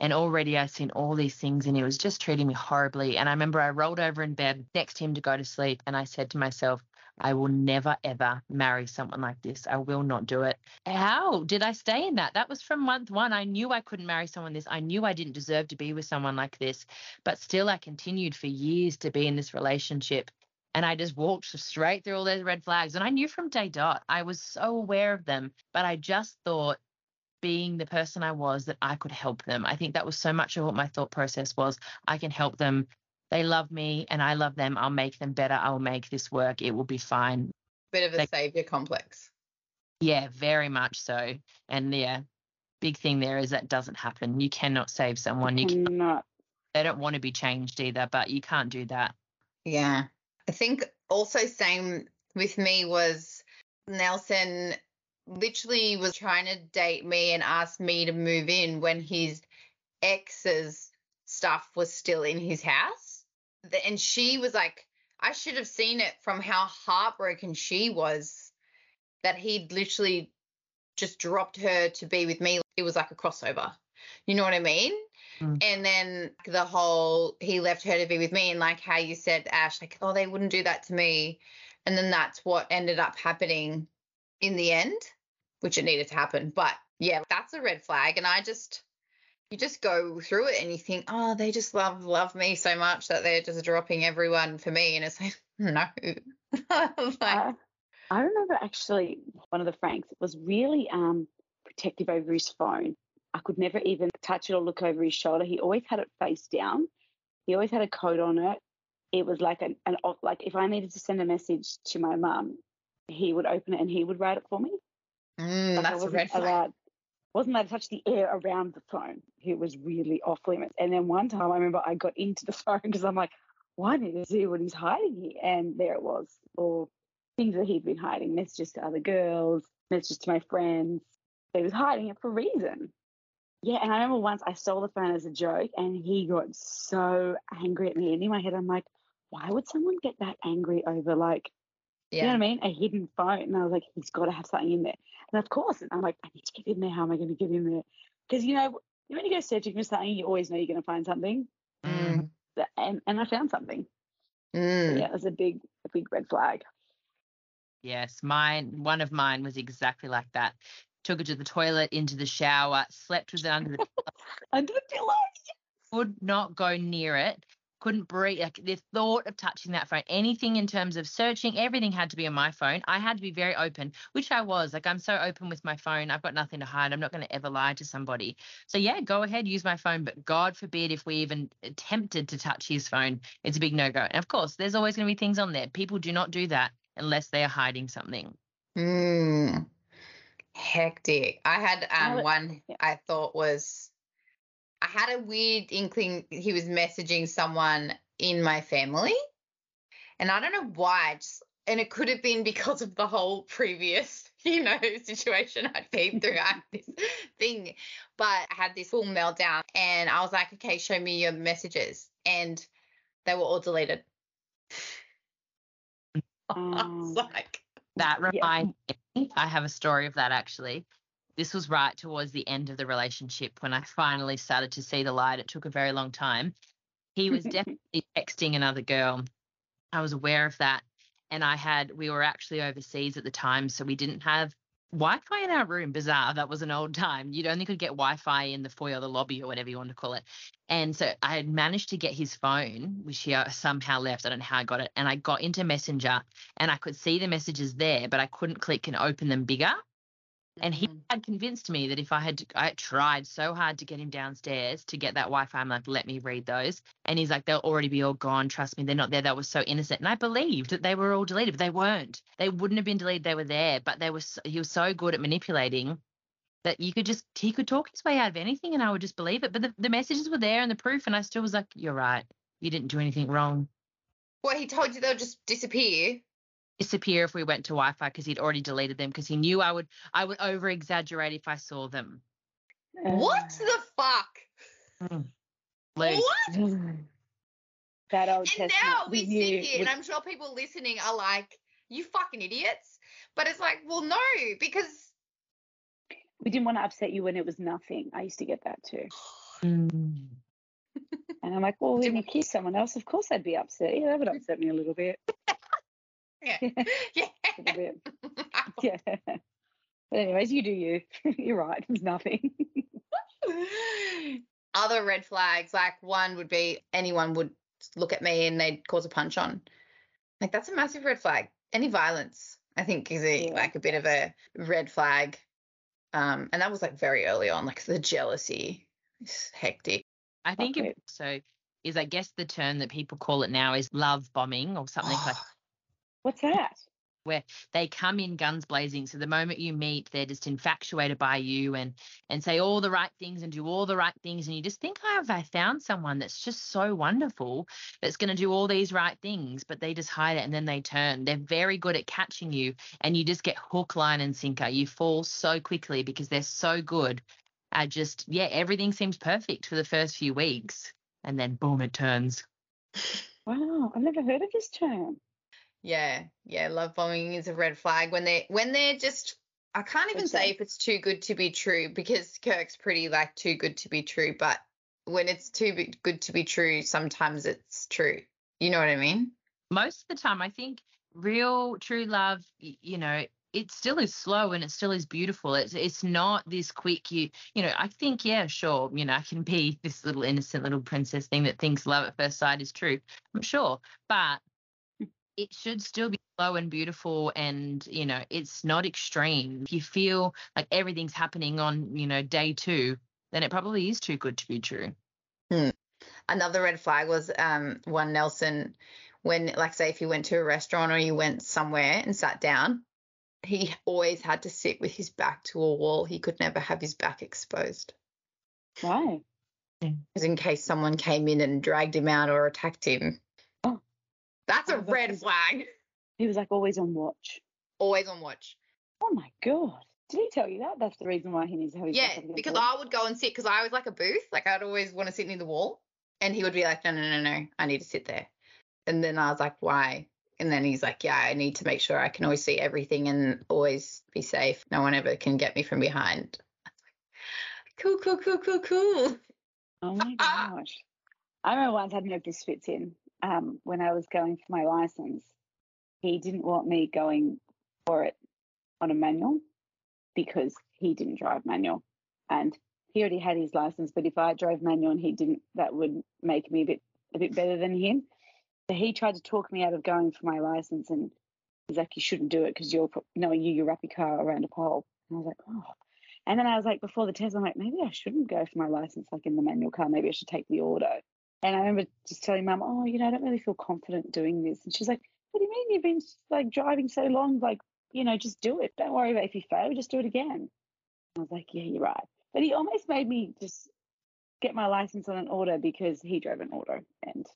And already I seen all these things, and he was just treating me horribly. And I remember I rolled over in bed next to him to go to sleep, and I said to myself, I will never ever marry someone like this. I will not do it. How did I stay in that? That was from month one. I knew I couldn't marry someone this. I knew I didn't deserve to be with someone like this. But still, I continued for years to be in this relationship. And I just walked straight through all those red flags. And I knew from day dot, I was so aware of them. But I just thought, being the person I was, that I could help them. I think that was so much of what my thought process was. I can help them they love me and I love them. I'll make them better. I'll make this work. It will be fine. Bit of a They- savior complex. Yeah, very much so. And yeah, big thing there is that doesn't happen. You cannot save someone. You can, Cannot. they don't want to be changed either, but you can't do that. Yeah. I think also same with me was Nelson literally was trying to date me and asked me to move in when his ex's stuff was still in his house. And she was like, I should have seen it from how heartbroken she was that he'd literally just dropped her to be with me. It was like a crossover. You know what I mean? Mm. And then the whole he left her to be with me, and like how you said, Ash, like, oh, they wouldn't do that to me. And then that's what ended up happening in the end, which it needed to happen. But yeah, that's a red flag. And I just, you just go through it and you think, oh, they just love love me so much that they're just dropping everyone for me. And it's like, no. like, I, I remember actually one of the Franks was really um, protective over his phone. I could never even touch it or look over his shoulder. He always had it face down. He always had a coat on it. It was like an, an like if I needed to send a message to my mum, he would open it and he would write it for me. mm, Like that's a wasn't red flag. allowed, wasn't allowed to touch the air around the phone. He was really off limits. And then one time I remember I got into the phone because I'm like, why need to see what he's hiding here? And there it was, all things that he'd been hiding, messages to other girls, messages to my friends. He was hiding it for a reason. Yeah, and I remember once I stole the phone as a joke and he got so angry at me. And in my head, I'm like, why would someone get that angry over like you know what I mean? A hidden phone. And I was like, he's got to have something in there. And of course, and I'm like, I need to get in there. How am I going to get in there? Because, you know, when you go searching for something, you always know you're going to find something. Mm, And, and I found something. So, mm. yeah, it was a big, a big red flag. Yes, mine, one of mine was exactly like that. Took it to the toilet, into the shower, slept with it under the Under the pillow. could not go near it. Couldn't breathe. Like the thought of touching that phone, anything in terms of searching, everything had to be on my phone. I had to be very open, which I was. Like I'm so open with my phone. I've got nothing to hide. I'm not going to ever lie to somebody. So yeah, go ahead, use my phone. But God forbid if we even attempted to touch his phone, it's a big no go. And of course, there's always going to be things on there. People do not do that unless they are hiding something. Mm. Hectic. I had um one. I thought was I had a weird inkling he was messaging someone in my family. And I don't know why, just and it could have been because of the whole previous, you know, situation I'd been through. I had this thing, but I had this full meltdown and I was like, okay, show me your messages. And they were all deleted. I was Um, like, That Yeah. reminds me, I have a story of that actually. This was right towards the end of the relationship when I finally started to see the light. It took a very long time. He was definitely texting another girl. I was aware of that. And I had, we were actually overseas at the time, so we didn't have Wi Fi in our room. Bizarre. That was an old time. You'd only could get Wi Fi in the foyer, the lobby, or whatever you want to call it. And so I had managed to get his phone, which he uh, somehow left. I don't know how I got it. And I got into Messenger and I could see the messages there, but I couldn't click and open them bigger. And he mm, had convinced me that if I had, I tried so hard to get him downstairs to get that Wi-Fi. I'm like, let me read those. And he's like, they'll already be all gone. Trust me, they're not there. That was so innocent. And I believed that they were all deleted, but they weren't. They wouldn't have been deleted. They were there, but they were. So, he was so good at manipulating that you could just he could talk his way out of anything, and I would just believe it. But the, the messages were there and the proof, and I still was like, you're right. You didn't do anything wrong. What he told you they'll just disappear. Disappear if we went to Wi-Fi because he'd already deleted them because he knew I would I would over exaggerate if I saw them. What Uh, the fuck? Loose. What? that Old And Testament. now we with sit you here, and I'm sure people listening are like, "You fucking idiots!" But it's like, well, no, because we didn't want to upset you when it was nothing. I used to get that too. Mm. And I'm like, well, when you kiss someone else, of course I'd be upset. Yeah, that would upset me a little bit. Yeah, yeah. Yeah. But anyways, you do you. You're right. It was nothing. Other red flags, like one would be anyone would look at me and they'd cause a punch on. Like that's a massive red flag. Any violence, I think, is a, Yeah. like a bit of a red flag. Um, and that was like very early on, like the jealousy is hectic. I think Okay. it so is I guess the term that people call it now is love bombing or something like What's that? Where they come in guns blazing. So the moment you meet, they're just infatuated by you and and say all the right things and do all the right things. And you just think, oh, have I found someone that's just so wonderful that's going to do all these right things, but they just hide it and then they turn. They're very good at catching you and you just get hook, line, and sinker. You fall so quickly because they're so good at just, yeah, everything seems perfect for the first few weeks. And then boom, it turns. Wow, I've never heard of this term. Yeah, yeah, love bombing is a red flag when they when they're just I can't even say if it's too good to be true because Kirk's pretty like too good to be true, but when it's too good to be true, sometimes it's true. You know what I mean? most of the time i think real true love you know it still is slow and it still is beautiful it's it's not this quick you you know i think yeah sure you know i can be this little innocent little princess thing that thinks love at first sight is true i'm sure but it should still be slow and beautiful and you know it's not extreme if you feel like everything's happening on you know day two then it probably is too good to be true Another red flag was um one Nelson when like say if you went to a restaurant or you went somewhere and sat down, he always had to sit with his back to a wall. He could never have his back exposed. Why? Because in case someone came in and dragged him out or attacked him. That's a red flag. He was like always on watch. Always on watch. Oh my god. Did he tell you that? That's the reason why he needs to have his Yeah, back up against the because? I would go and sit because I was like a booth. Like I'd always want to sit near the wall. And he would be like, no, no, no, no, I need to sit there. And then I was like, why? And then he's like, yeah, I need to make sure I can always see everything and always be safe. No one ever can get me from behind. Like, cool, cool, cool, cool, cool. Oh my gosh. I remember once I had no misfits in um, when I was going for my license. He didn't want me going for it on a manual because he didn't drive manual. And he already had his license, but if I drove manual and he didn't, that would make me a bit a bit better than him. So he tried to talk me out of going for my license and he's like, You shouldn't do it because you're knowing you, you wrap your car around a pole. And I was like, Oh, and then I was like, before the test, I'm like, maybe I shouldn't go for my license like in the manual car. Maybe I should take the auto. And I remember just telling mum, oh, you know, I don't really feel confident doing this. And she's like, what do you mean you've been like driving so long? Like, you know, just do it. Don't worry about if you fail, just do it again. I was like, yeah, you're right. But he almost made me just get my license on an auto because he drove an auto and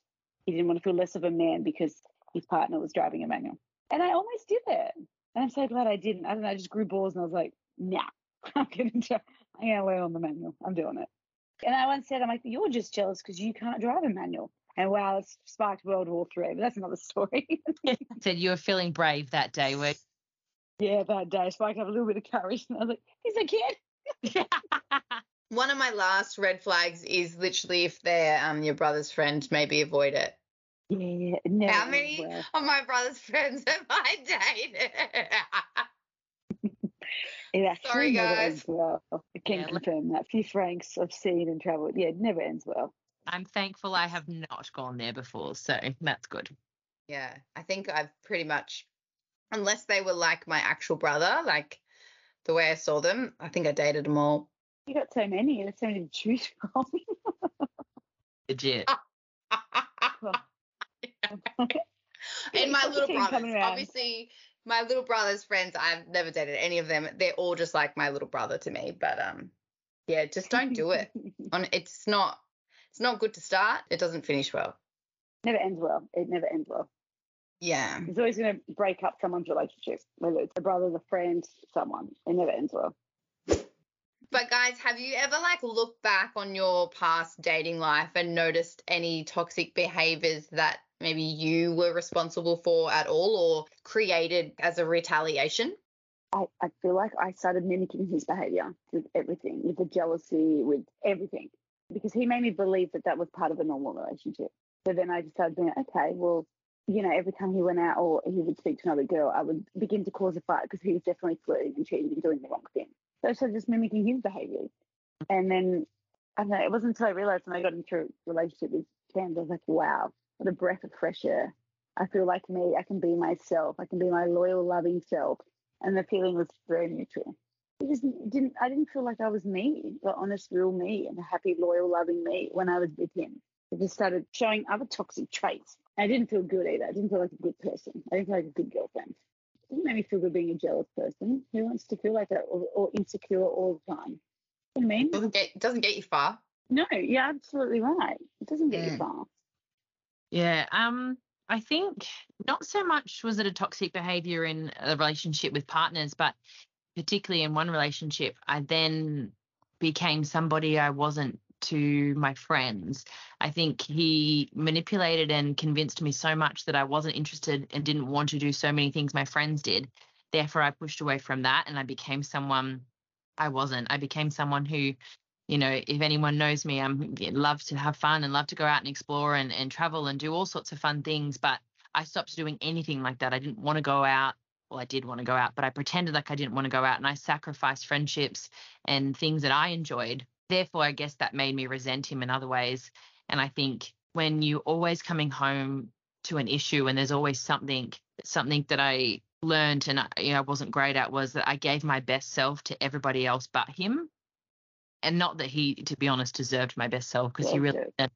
he didn't want to feel less of a man because his partner was driving a manual. And I almost did it. And I'm so glad I didn't. I don't know, I just grew balls and I was like, nah, I'm to I'm going to learn on the manual. I'm doing it. And I once said, I'm like, you're just jealous because you can't drive a manual. And wow, it's sparked World War Three, but that's another story. said you were feeling brave that day where yeah, that day, sparked up a little bit of courage. And I was like, he's a kid. One of my last red flags is literally if they're um your brother's friend, maybe avoid it. Yeah, never How many well. of my brother's friends have I dated? It actually Sorry, never guys. ends well. I can Yeah, confirm that. Few francs I've seen and travelled. Yeah, it never ends well. I'm thankful I have not gone there before, so that's good. yeah, I think I've pretty much, unless they were like my actual brother, like the way I saw them, I think I dated them all. You got so many. There's so many to choose from. Legit. and my little things brothers, obviously, my little brother's friends, I've never dated any of them. They're all just like my little brother to me. But um, yeah, just don't do it. On it's not, it's not good to start. It doesn't finish well. never ends well. It never ends well. Yeah. It's always going to break up someone's relationship, whether it's a brother, a friend, someone. It never ends well. But guys, have you ever like looked back on your past dating life and noticed any toxic behaviors that maybe you were responsible for at all or created as a retaliation? I, I feel like I started mimicking his behavior with everything, with the jealousy, with everything, because he made me believe that that was part of a normal relationship. So then I just started being, okay, well, you know, every time he went out or he would speak to another girl, I would begin to cause a fight because he was definitely flirting and cheating and doing the wrong thing. So I started just mimicking his behavior. And then, I don't know, it wasn't until I realized when I got into a relationship with Cam, I was like, wow, what a breath of fresh air. I feel like me, I can be myself, I can be my loyal, loving self and the feeling was very mutual. It just didn't. I didn't feel like I was me, the honest, real me, and the happy, loyal, loving me when I was with him. It just started showing other toxic traits. I didn't feel good either. I didn't feel like a good person. I didn't feel like a good girlfriend. It didn't make me feel good being a jealous person. Who wants to feel like that or, or insecure all the time? You know what I mean? Doesn't get doesn't get you far. No, you're absolutely right. It doesn't get Mm. you far. Yeah. Um, I think not so much was it a toxic behavior in a relationship with partners, but particularly in one relationship, I then became somebody I wasn't to my friends. I think he manipulated and convinced me so much that I wasn't interested and didn't want to do so many things my friends did. Therefore, I pushed away from that and I became someone I wasn't. I became someone who you know, if anyone knows me, I'm love to have fun and love to go out and explore and, and travel and do all sorts of fun things. But I stopped doing anything like that. I didn't want to go out. Well, I did want to go out, but I pretended like I didn't want to go out and I sacrificed friendships and things that I enjoyed. Therefore, I guess that made me resent him in other ways. And I think when you're always coming home to an issue and there's always something, something that I learned and I, you know, I wasn't great at was that I gave my best self to everybody else but him and not that he to be honest deserved my best self because he really did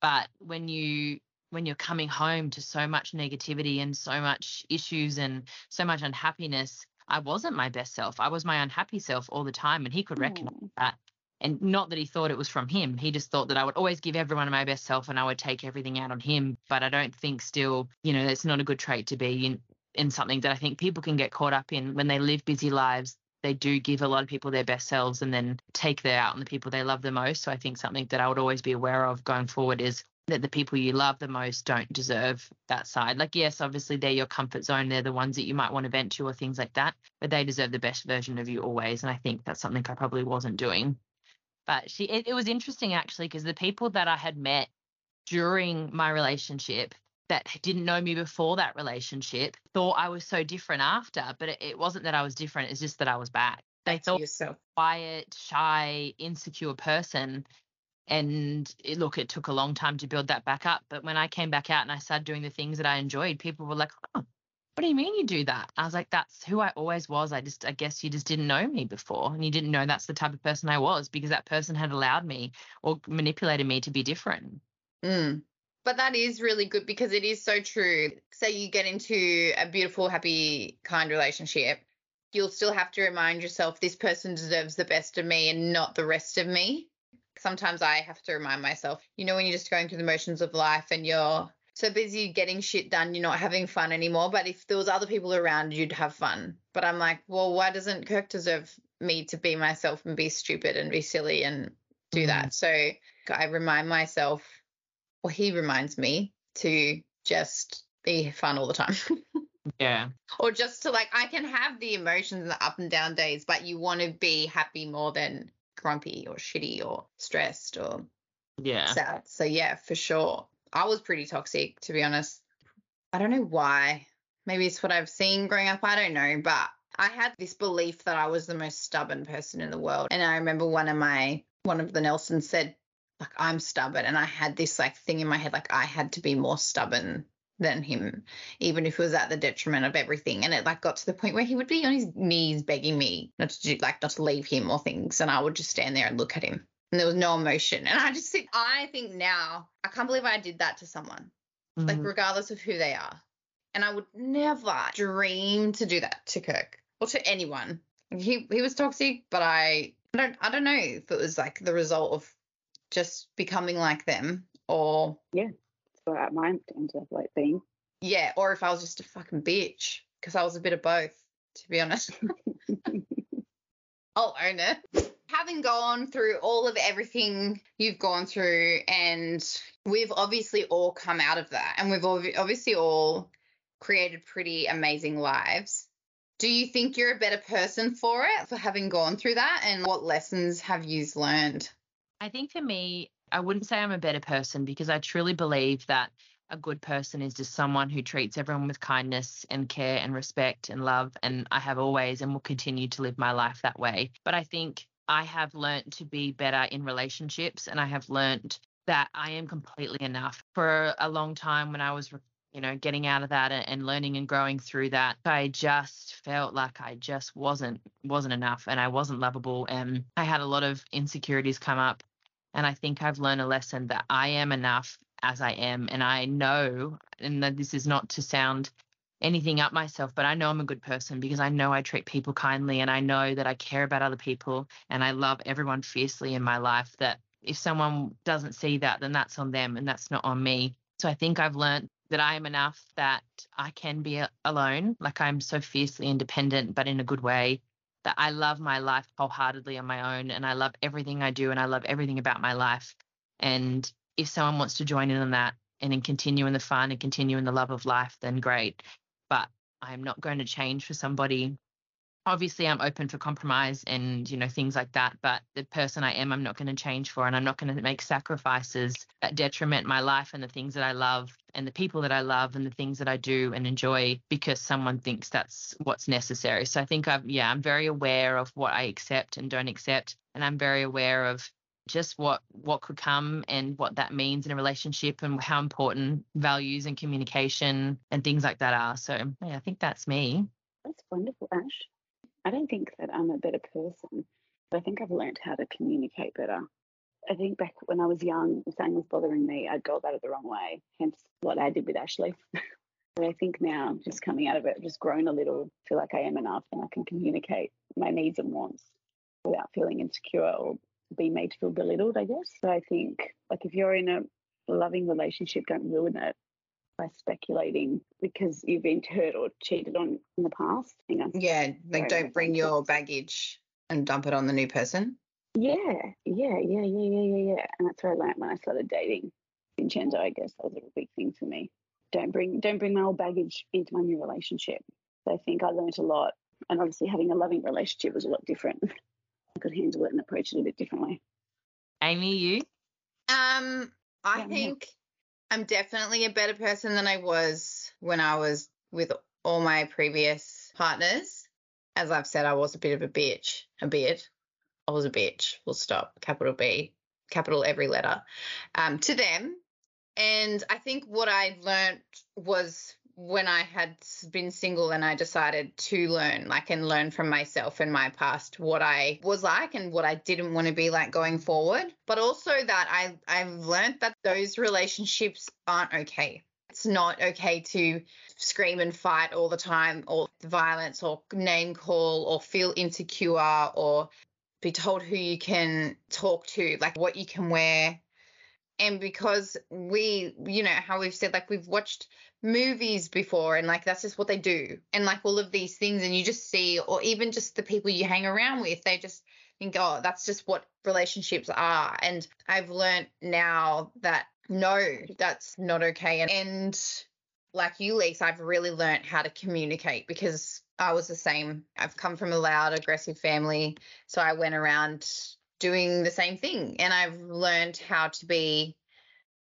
but when you when you're coming home to so much negativity and so much issues and so much unhappiness i wasn't my best self. I was my unhappy self all the time and he could recognize Mm. that. And not that he thought it was from him. He just thought that i would always give everyone my best self and i would take everything out on him. But i don't think still you know it's not a good trait to be in in something that i think people can get caught up in when they live busy lives they do give a lot of people their best selves and then take that out on the people they love the most. So I think something that I would always be aware of going forward is that the people you love the most don't deserve that side. Like, yes, obviously they're your comfort zone. They're the ones that you might want to vent to or things like that, but they deserve the best version of you always. And I think that's something I probably wasn't doing. But she, it, it was interesting actually because the people that I had met during my relationship that didn't know me before that relationship thought I was so different after, but it, it wasn't that I was different. It's just that I was back. They thought yourself. quiet, shy, insecure person. And it, look, it took a long time to build that back up. But when I came back out and I started doing the things that I enjoyed, people were like, oh, what do you mean you do that? I was like, that's who I always was. I just, I guess you just didn't know me before. And you didn't know that's the type of person I was because that person had allowed me or manipulated me to be different. Mm. But that is really good because it is so true. Say you get into a beautiful, happy, kind relationship, you'll still have to remind yourself this person deserves the best of me and not the rest of me. Sometimes I have to remind myself, you know, when you're just going through the motions of life and you're so busy getting shit done, you're not having fun anymore. But if there was other people around, you'd have fun. But I'm like, well, why doesn't Kirk deserve me to be myself and be stupid and be silly and do Mm. that? So I remind myself well, he reminds me to just be fun all the time. Yeah. or just to like, I can have the emotions and the up and down days, but you want to be happy more than grumpy or shitty or stressed or Yeah. sad. So, yeah, for sure. I was pretty toxic, to be honest. I don't know why. Maybe it's what I've seen growing up. I don't know. But I had this belief that I was the most stubborn person in the world. And I remember one of my, one of the Nelsons said, like, I'm stubborn. And I had this like thing in my head, like, I had to be more stubborn than him, even if it was at the detriment of everything. And it like got to the point where he would be on his knees begging me not to do, like, not to leave him or things. And I would just stand there and look at him. And there was no emotion. And I just think, I think now, I can't believe I did that to someone like Mhm. regardless of who they are. And I would never dream to do that to Kirk or to anyone. He he was toxic, but I, I don't I don't know if it was like the result of just becoming like them or yeah, That's what mine ended up like being. Yeah, or if I was just a fucking bitch, because I was a bit of both, to be honest. I'll own it. Having gone through all of everything you've gone through, and we've obviously all come out of that, and we've obviously all created pretty amazing lives. Do you think you're a better person for it, for having gone through that? And what lessons have you learned? I think for me, I wouldn't say I'm a better person because I truly believe that a good person is just someone who treats everyone with kindness and care and respect and love. And I have always and will continue to live my life that way. But I think I have learned to be better in relationships and I have learned that I am completely enough. For a long time, when I was you know, getting out of that and learning and growing through that, I just felt like I just wasn't wasn't enough and I wasn't lovable and I had a lot of insecurities come up and I think I've learned a lesson that I am enough as I am and I know and that this is not to sound anything up myself, but I know I'm a good person because I know I treat people kindly and I know that I care about other people and I love everyone fiercely in my life that if someone doesn't see that then that's on them and that's not on me. So I think I've learned that I am enough that I can be alone. Like I'm so fiercely independent, but in a good way. That I love my life wholeheartedly on my own and I love everything I do and I love everything about my life. And if someone wants to join in on that and then continue in the fun and continue in the love of life, then great. But I'm not going to change for somebody obviously I'm open for compromise and you know things like that but the person I am I'm not going to change for and I'm not going to make sacrifices that detriment my life and the things that I love and the people that I love and the things that I do and enjoy because someone thinks that's what's necessary. So I think I've yeah I'm very aware of what I accept and don't accept and I'm very aware of just what what could come and what that means in a relationship and how important values and communication and things like that are. So yeah I think that's me. That's wonderful Ash I don't think that I'm a better person, but I think I've learned how to communicate better. I think back when I was young, if something was bothering me, I'd go about it the wrong way, hence what I did with Ashley. but I think now, just coming out of it, I've just grown a little, feel like I am enough and I can communicate my needs and wants without feeling insecure or be made to feel belittled, I guess. So I think, like, if you're in a loving relationship, don't ruin it by speculating because you've been hurt or cheated on in the past. Yeah, like don't bring your baggage and dump it on the new person. Yeah, yeah, yeah, yeah, yeah, yeah, yeah. And that's where I learned when I started dating Vincenzo. I guess that was a big thing for me. Don't bring don't bring my old baggage into my new relationship. So I think I learned a lot, and obviously having a loving relationship was a lot different. I could handle it and approach it a bit differently. Amey, you? Um, I yeah, think I'm definitely a better person than I was when I was with all my previous partners. As I've said, I was a bit of a bitch. A bit. I was a bitch. We'll stop. Capital B, capital every letter. Um, to them. And I think what I learned was when I had been single and I decided to learn, like, and learn from myself and my past what I was like and what I didn't want to be like going forward. But also that I, I've learned that those relationships aren't okay. It's not okay to scream and fight all the time or violence or name call or feel insecure or be told who you can talk to, like what you can wear. And because we, you know, how we've said, like we've watched movies before and like that's just what they do and like all of these things and you just see or even just the people you hang around with they just think oh that's just what relationships are. And i've learned now that no that's not okay. And, and like you lisa i've really learned how to communicate because i was the same. I've come from a loud aggressive family so i went around doing the same thing and i've learned how to be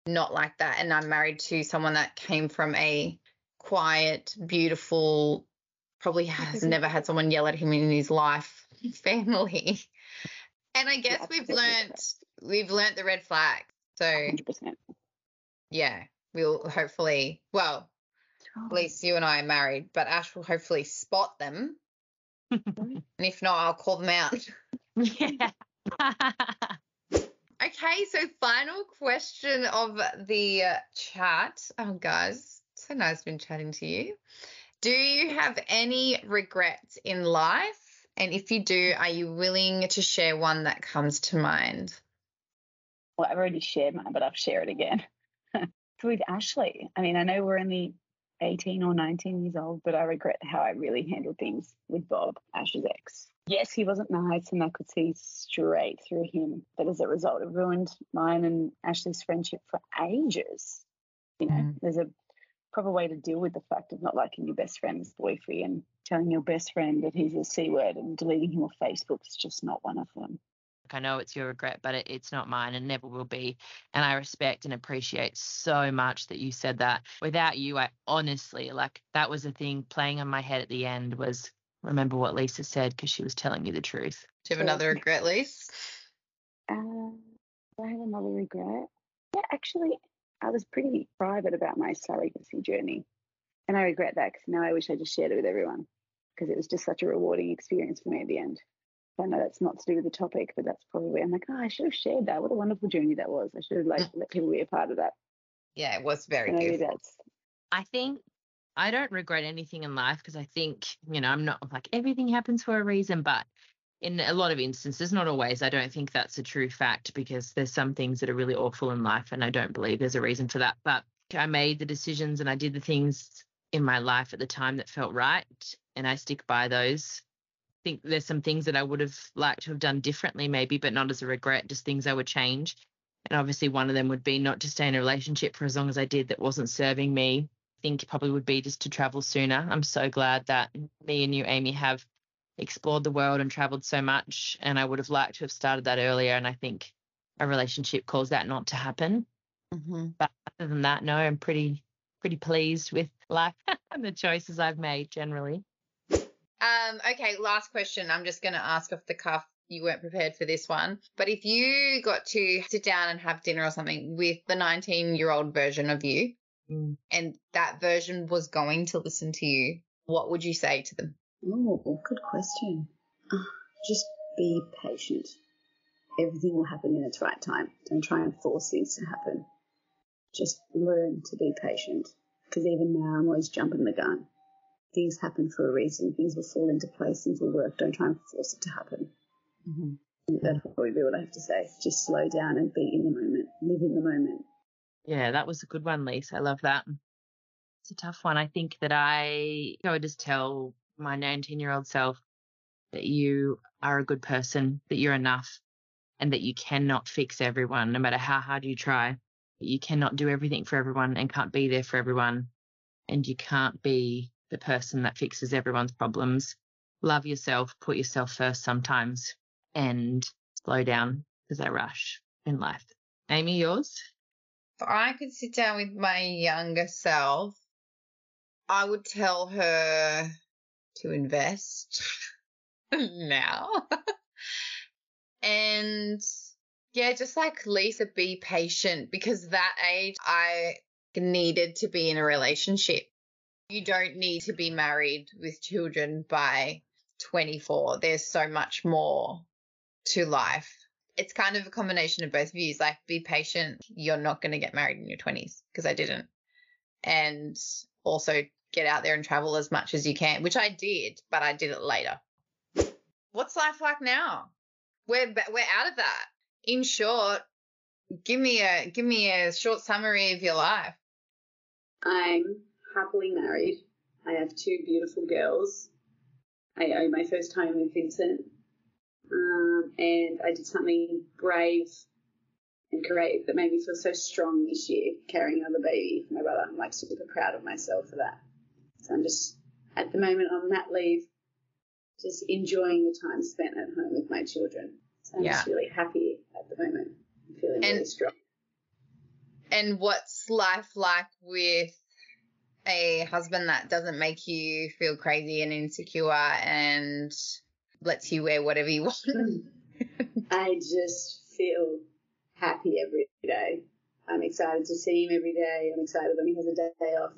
not like that. And I'm married to someone that came from a quiet, beautiful, probably has never had someone yell at him in his life family. And I guess yeah, we've learned we've learned the red flag. So 100%. yeah, we'll hopefully well, at least you and I are married, but Ash will hopefully spot them. and if not, I'll call them out. Yeah. Okay, so final question of the chat. Oh, guys, so nice been chatting to you. Do you have any regrets in life? And if you do, are you willing to share one that comes to mind? Well, I've already shared mine, but I'll share it again. So with Ashley. I mean, I know we're only 18 or 19 years old, but I regret how I really handled things with Bob, Ash's ex. Yes, he wasn't nice and I could see straight through him, but as a result, it ruined mine and Ashley's friendship for ages. You know, Mm. there's a proper way to deal with the fact of not liking your best friend's boyfriend and telling your best friend that he's a C word and deleting him off Facebook is just not one of them. I know it's your regret, but it, it's not mine and never will be. And I respect and appreciate so much that you said that. Without you, I honestly, like, that was the thing playing on my head at the end was remember what Lisa said because she was telling you the truth. Do you have another regret, Lise? Uh, I have another regret? Yeah, actually, I was pretty private about my surrogacy journey. And I regret that because now I wish I just shared it with everyone because it was just such a rewarding experience for me at the end. I know that's not to do with the topic, but that's probably, I'm like, oh, I should have shared that. What a wonderful journey that was. I should have like let people be a part of that. Yeah, it was very So maybe beautiful. that's, I think I don't regret anything in life because I think, you know, I'm not like everything happens for a reason, but in a lot of instances, not always, I don't think that's a true fact because there's some things that are really awful in life and I don't believe there's a reason for that. But I made the decisions and I did the things in my life at the time that felt right and I stick by those. I think there's some things that I would have liked to have done differently, maybe, but not as a regret, just things I would change. And obviously, one of them would be not to stay in a relationship for as long as I did that wasn't serving me. I think probably would be just to travel sooner. I'm so glad that me and you, Amey, have explored the world and traveled so much. And I would have liked to have started that earlier. And I think a relationship caused that not to happen. Mm-hmm. But other than that, no, I'm pretty pretty pleased with life and the choices I've made generally. Um, okay, last question. I'm just going to ask off the cuff. You weren't prepared for this one. But if you got to sit down and have dinner or something with the 19 year old version of you, Mm. and that version was going to listen to you, what would you say to them? oh, good question. Ah, Just be patient. Everything will happen in its right time. Don't try and force things to happen. Just learn to be patient. Because even now, I'm always jumping the gun. Things happen for a reason. Things will fall into place. Things will work. Don't try and force it to happen. That'd probably be what I have to say. Just slow down and be in the moment. Live in the moment. Yeah, that was a good one, Lisa. I love that. It's a tough one. I think that I, I would just tell my 19 year old self that you are a good person, that you're enough, and that you cannot fix everyone, no matter how hard you try. You cannot do everything for everyone and can't be there for everyone. And you can't be the person that fixes everyone's problems. Love yourself, put yourself first sometimes, and slow down because I rush in life. Amey, yours? If I could sit down with my younger self, I would tell her to invest now. and yeah, just like Lisa, be patient because that age I needed to be in a relationship. You don't need to be married with children by 24. There's so much more to life. It's kind of a combination of both views. Like, be patient. You're not going to get married in your 20s because I didn't. And also get out there and travel as much as you can, which I did, but I did it later. What's life like now? We're we're out of that. In short, give me a give me a short summary of your life. I'm happily married. I have two beautiful girls. I own my first home in Vincent. Um, and I did something brave and great that made me feel so strong this year, carrying another baby for my brother. I'm like super proud of myself for that. So I'm just at the moment on that leave, just enjoying the time spent at home with my children. So I'm just really happy at the moment. I'm feeling And- really strong. And what's life like with a husband that doesn't make you feel crazy and insecure and lets you wear whatever you want? I just feel happy every day. I'm excited to see him every day. I'm excited when he has a day off.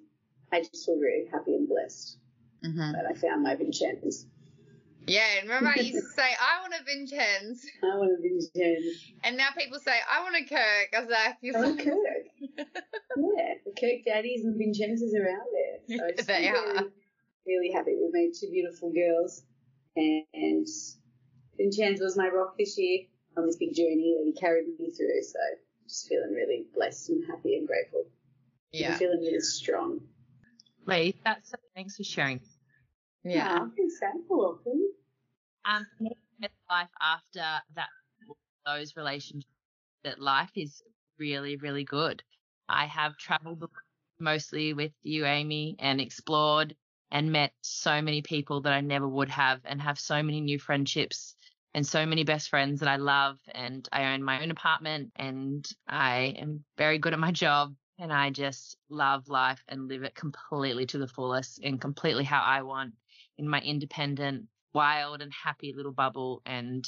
I just feel really happy and blessed hmm that I found my Vincenzo. Yeah, and remember I used to say, I want a Vincenzo. I want a Vincenzo. And now people say, I want a Kirk. I was like, Oh, like, Kirk. yeah, the Kirk daddies and Vincennes are out there. So I just They feel are. really, really happy. We've made two beautiful girls. And, and Vincenzo was my rock this year on this big journey that he carried me through. So just feeling really blessed and happy and grateful. yeah. I'm feeling really strong. Lee, that's thanks for sharing. Yeah. Oh, thanks, Sam. You're welcome. Um, life after that, those relationships, that life is really, really good. I have traveled mostly with you, Amey, and explored and met so many people that I never would have, and have so many new friendships and so many best friends that I love. And I own my own apartment, and I am very good at my job. And I just love life and live it completely to the fullest and completely how I want in my independent, wild, and happy little bubble. And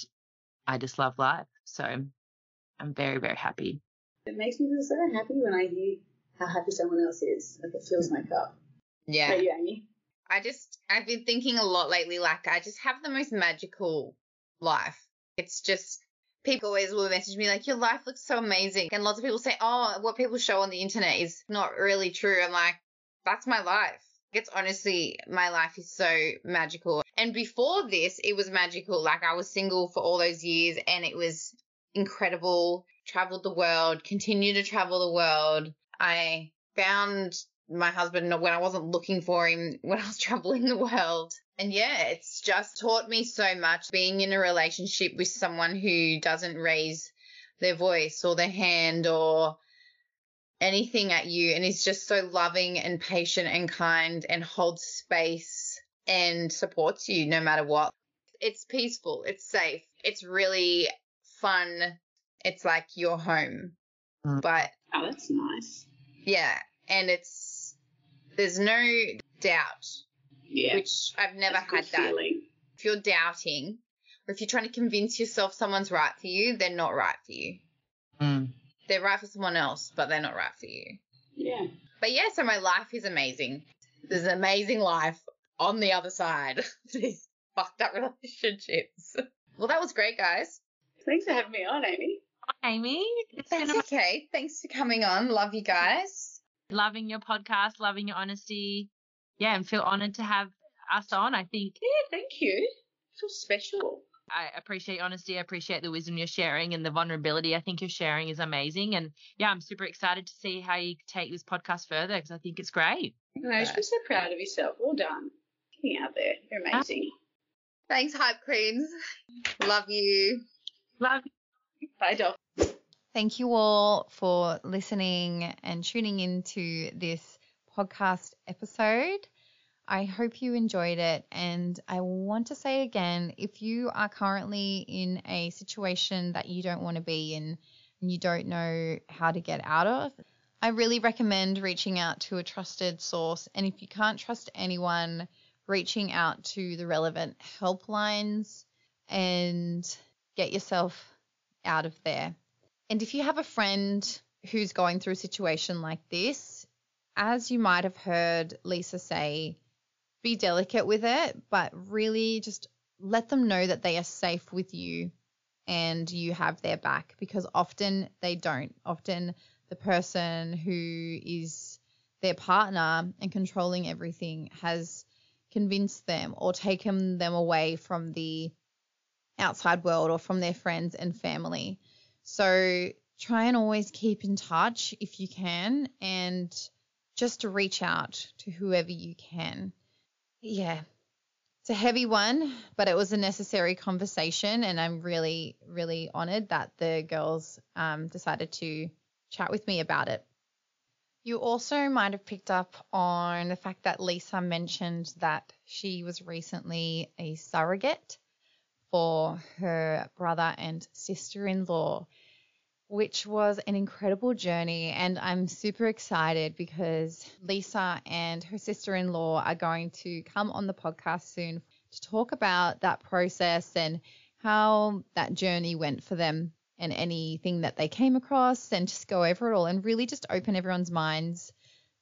I just love life. So I'm very, very happy. It makes me feel so happy when I hear how happy someone else is. Like it fills my cup. Yeah. You, Amey? I just I've been thinking a lot lately. Like I just have the most magical life. It's just people always will message me like your life looks so amazing, and lots of people say, oh, what people show on the internet is not really true. I'm like, that's my life. It's honestly my life is so magical. And before this, it was magical. Like I was single for all those years, and it was incredible. Traveled the world, continue to travel the world. I found my husband when I wasn't looking for him when I was traveling the world. And yeah, it's just taught me so much being in a relationship with someone who doesn't raise their voice or their hand or anything at you and is just so loving and patient and kind and holds space and supports you no matter what. It's peaceful, it's safe, it's really fun. It's like your home. Mm. But Oh, that's nice. yeah, and it's there's no doubt, Yeah. which I've never That's had good that. Feeling. If you're doubting, or if you're trying to convince yourself someone's right for you, they're not right for you. Mm. They're right for someone else, but they're not right for you. Yeah. But yeah, so my life is amazing. There's an amazing life on the other side of these fucked up relationships. Well, that was great, guys. Thanks for having me on, Amey. Hi Amey, it's been That's okay. Thanks for coming on. Love you guys. Loving your podcast, loving your honesty. Yeah, and feel honored to have us on. I think Yeah, thank you. I feel special. I appreciate honesty. I appreciate the wisdom you're sharing and the vulnerability I think you're sharing is amazing. And yeah, I'm super excited to see how you take this podcast further because I think it's great. You know, you should be so proud of yourself. Well done. Getting out there. You're ah. amazing. Thanks, Hype Queens. Love you. Love you. Bye, Doc. Thank you all for listening and tuning into this podcast episode. I hope you enjoyed it. And I want to say again if you are currently in a situation that you don't want to be in and you don't know how to get out of, I really recommend reaching out to a trusted source. And if you can't trust anyone, reaching out to the relevant helplines and get yourself out of there. And if you have a friend who's going through a situation like this, as you might have heard Lisa say, be delicate with it, but really just let them know that they are safe with you and you have their back because often they don't. Often the person who is their partner and controlling everything has convinced them or taken them away from the outside world or from their friends and family. So try and always keep in touch if you can and just to reach out to whoever you can. Yeah. It's a heavy one, but it was a necessary conversation, and I'm really, really honored that the girls um, decided to chat with me about it. You also might have picked up on the fact that Lisa mentioned that she was recently a surrogate for her brother and sister in law, which was an incredible journey. And I'm super excited because Lisa and her sister in law are going to come on the podcast soon to talk about that process and how that journey went for them and anything that they came across and just go over it all and really just open everyone's minds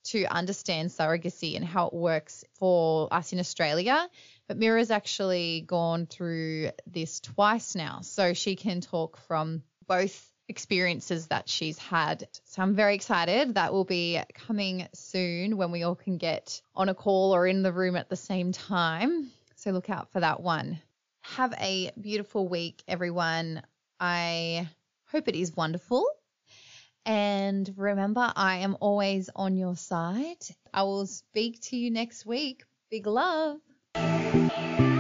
to understand surrogacy and how it works for us in Australia. But Mira's actually gone through this twice now, so she can talk from both experiences that she's had. So I'm very excited. That will be coming soon when we all can get on a call or in the room at the same time. So look out for that one. Have a beautiful week, everyone. I hope it is wonderful. And remember, I am always on your side. I will speak to you next week. Big love. Thank you.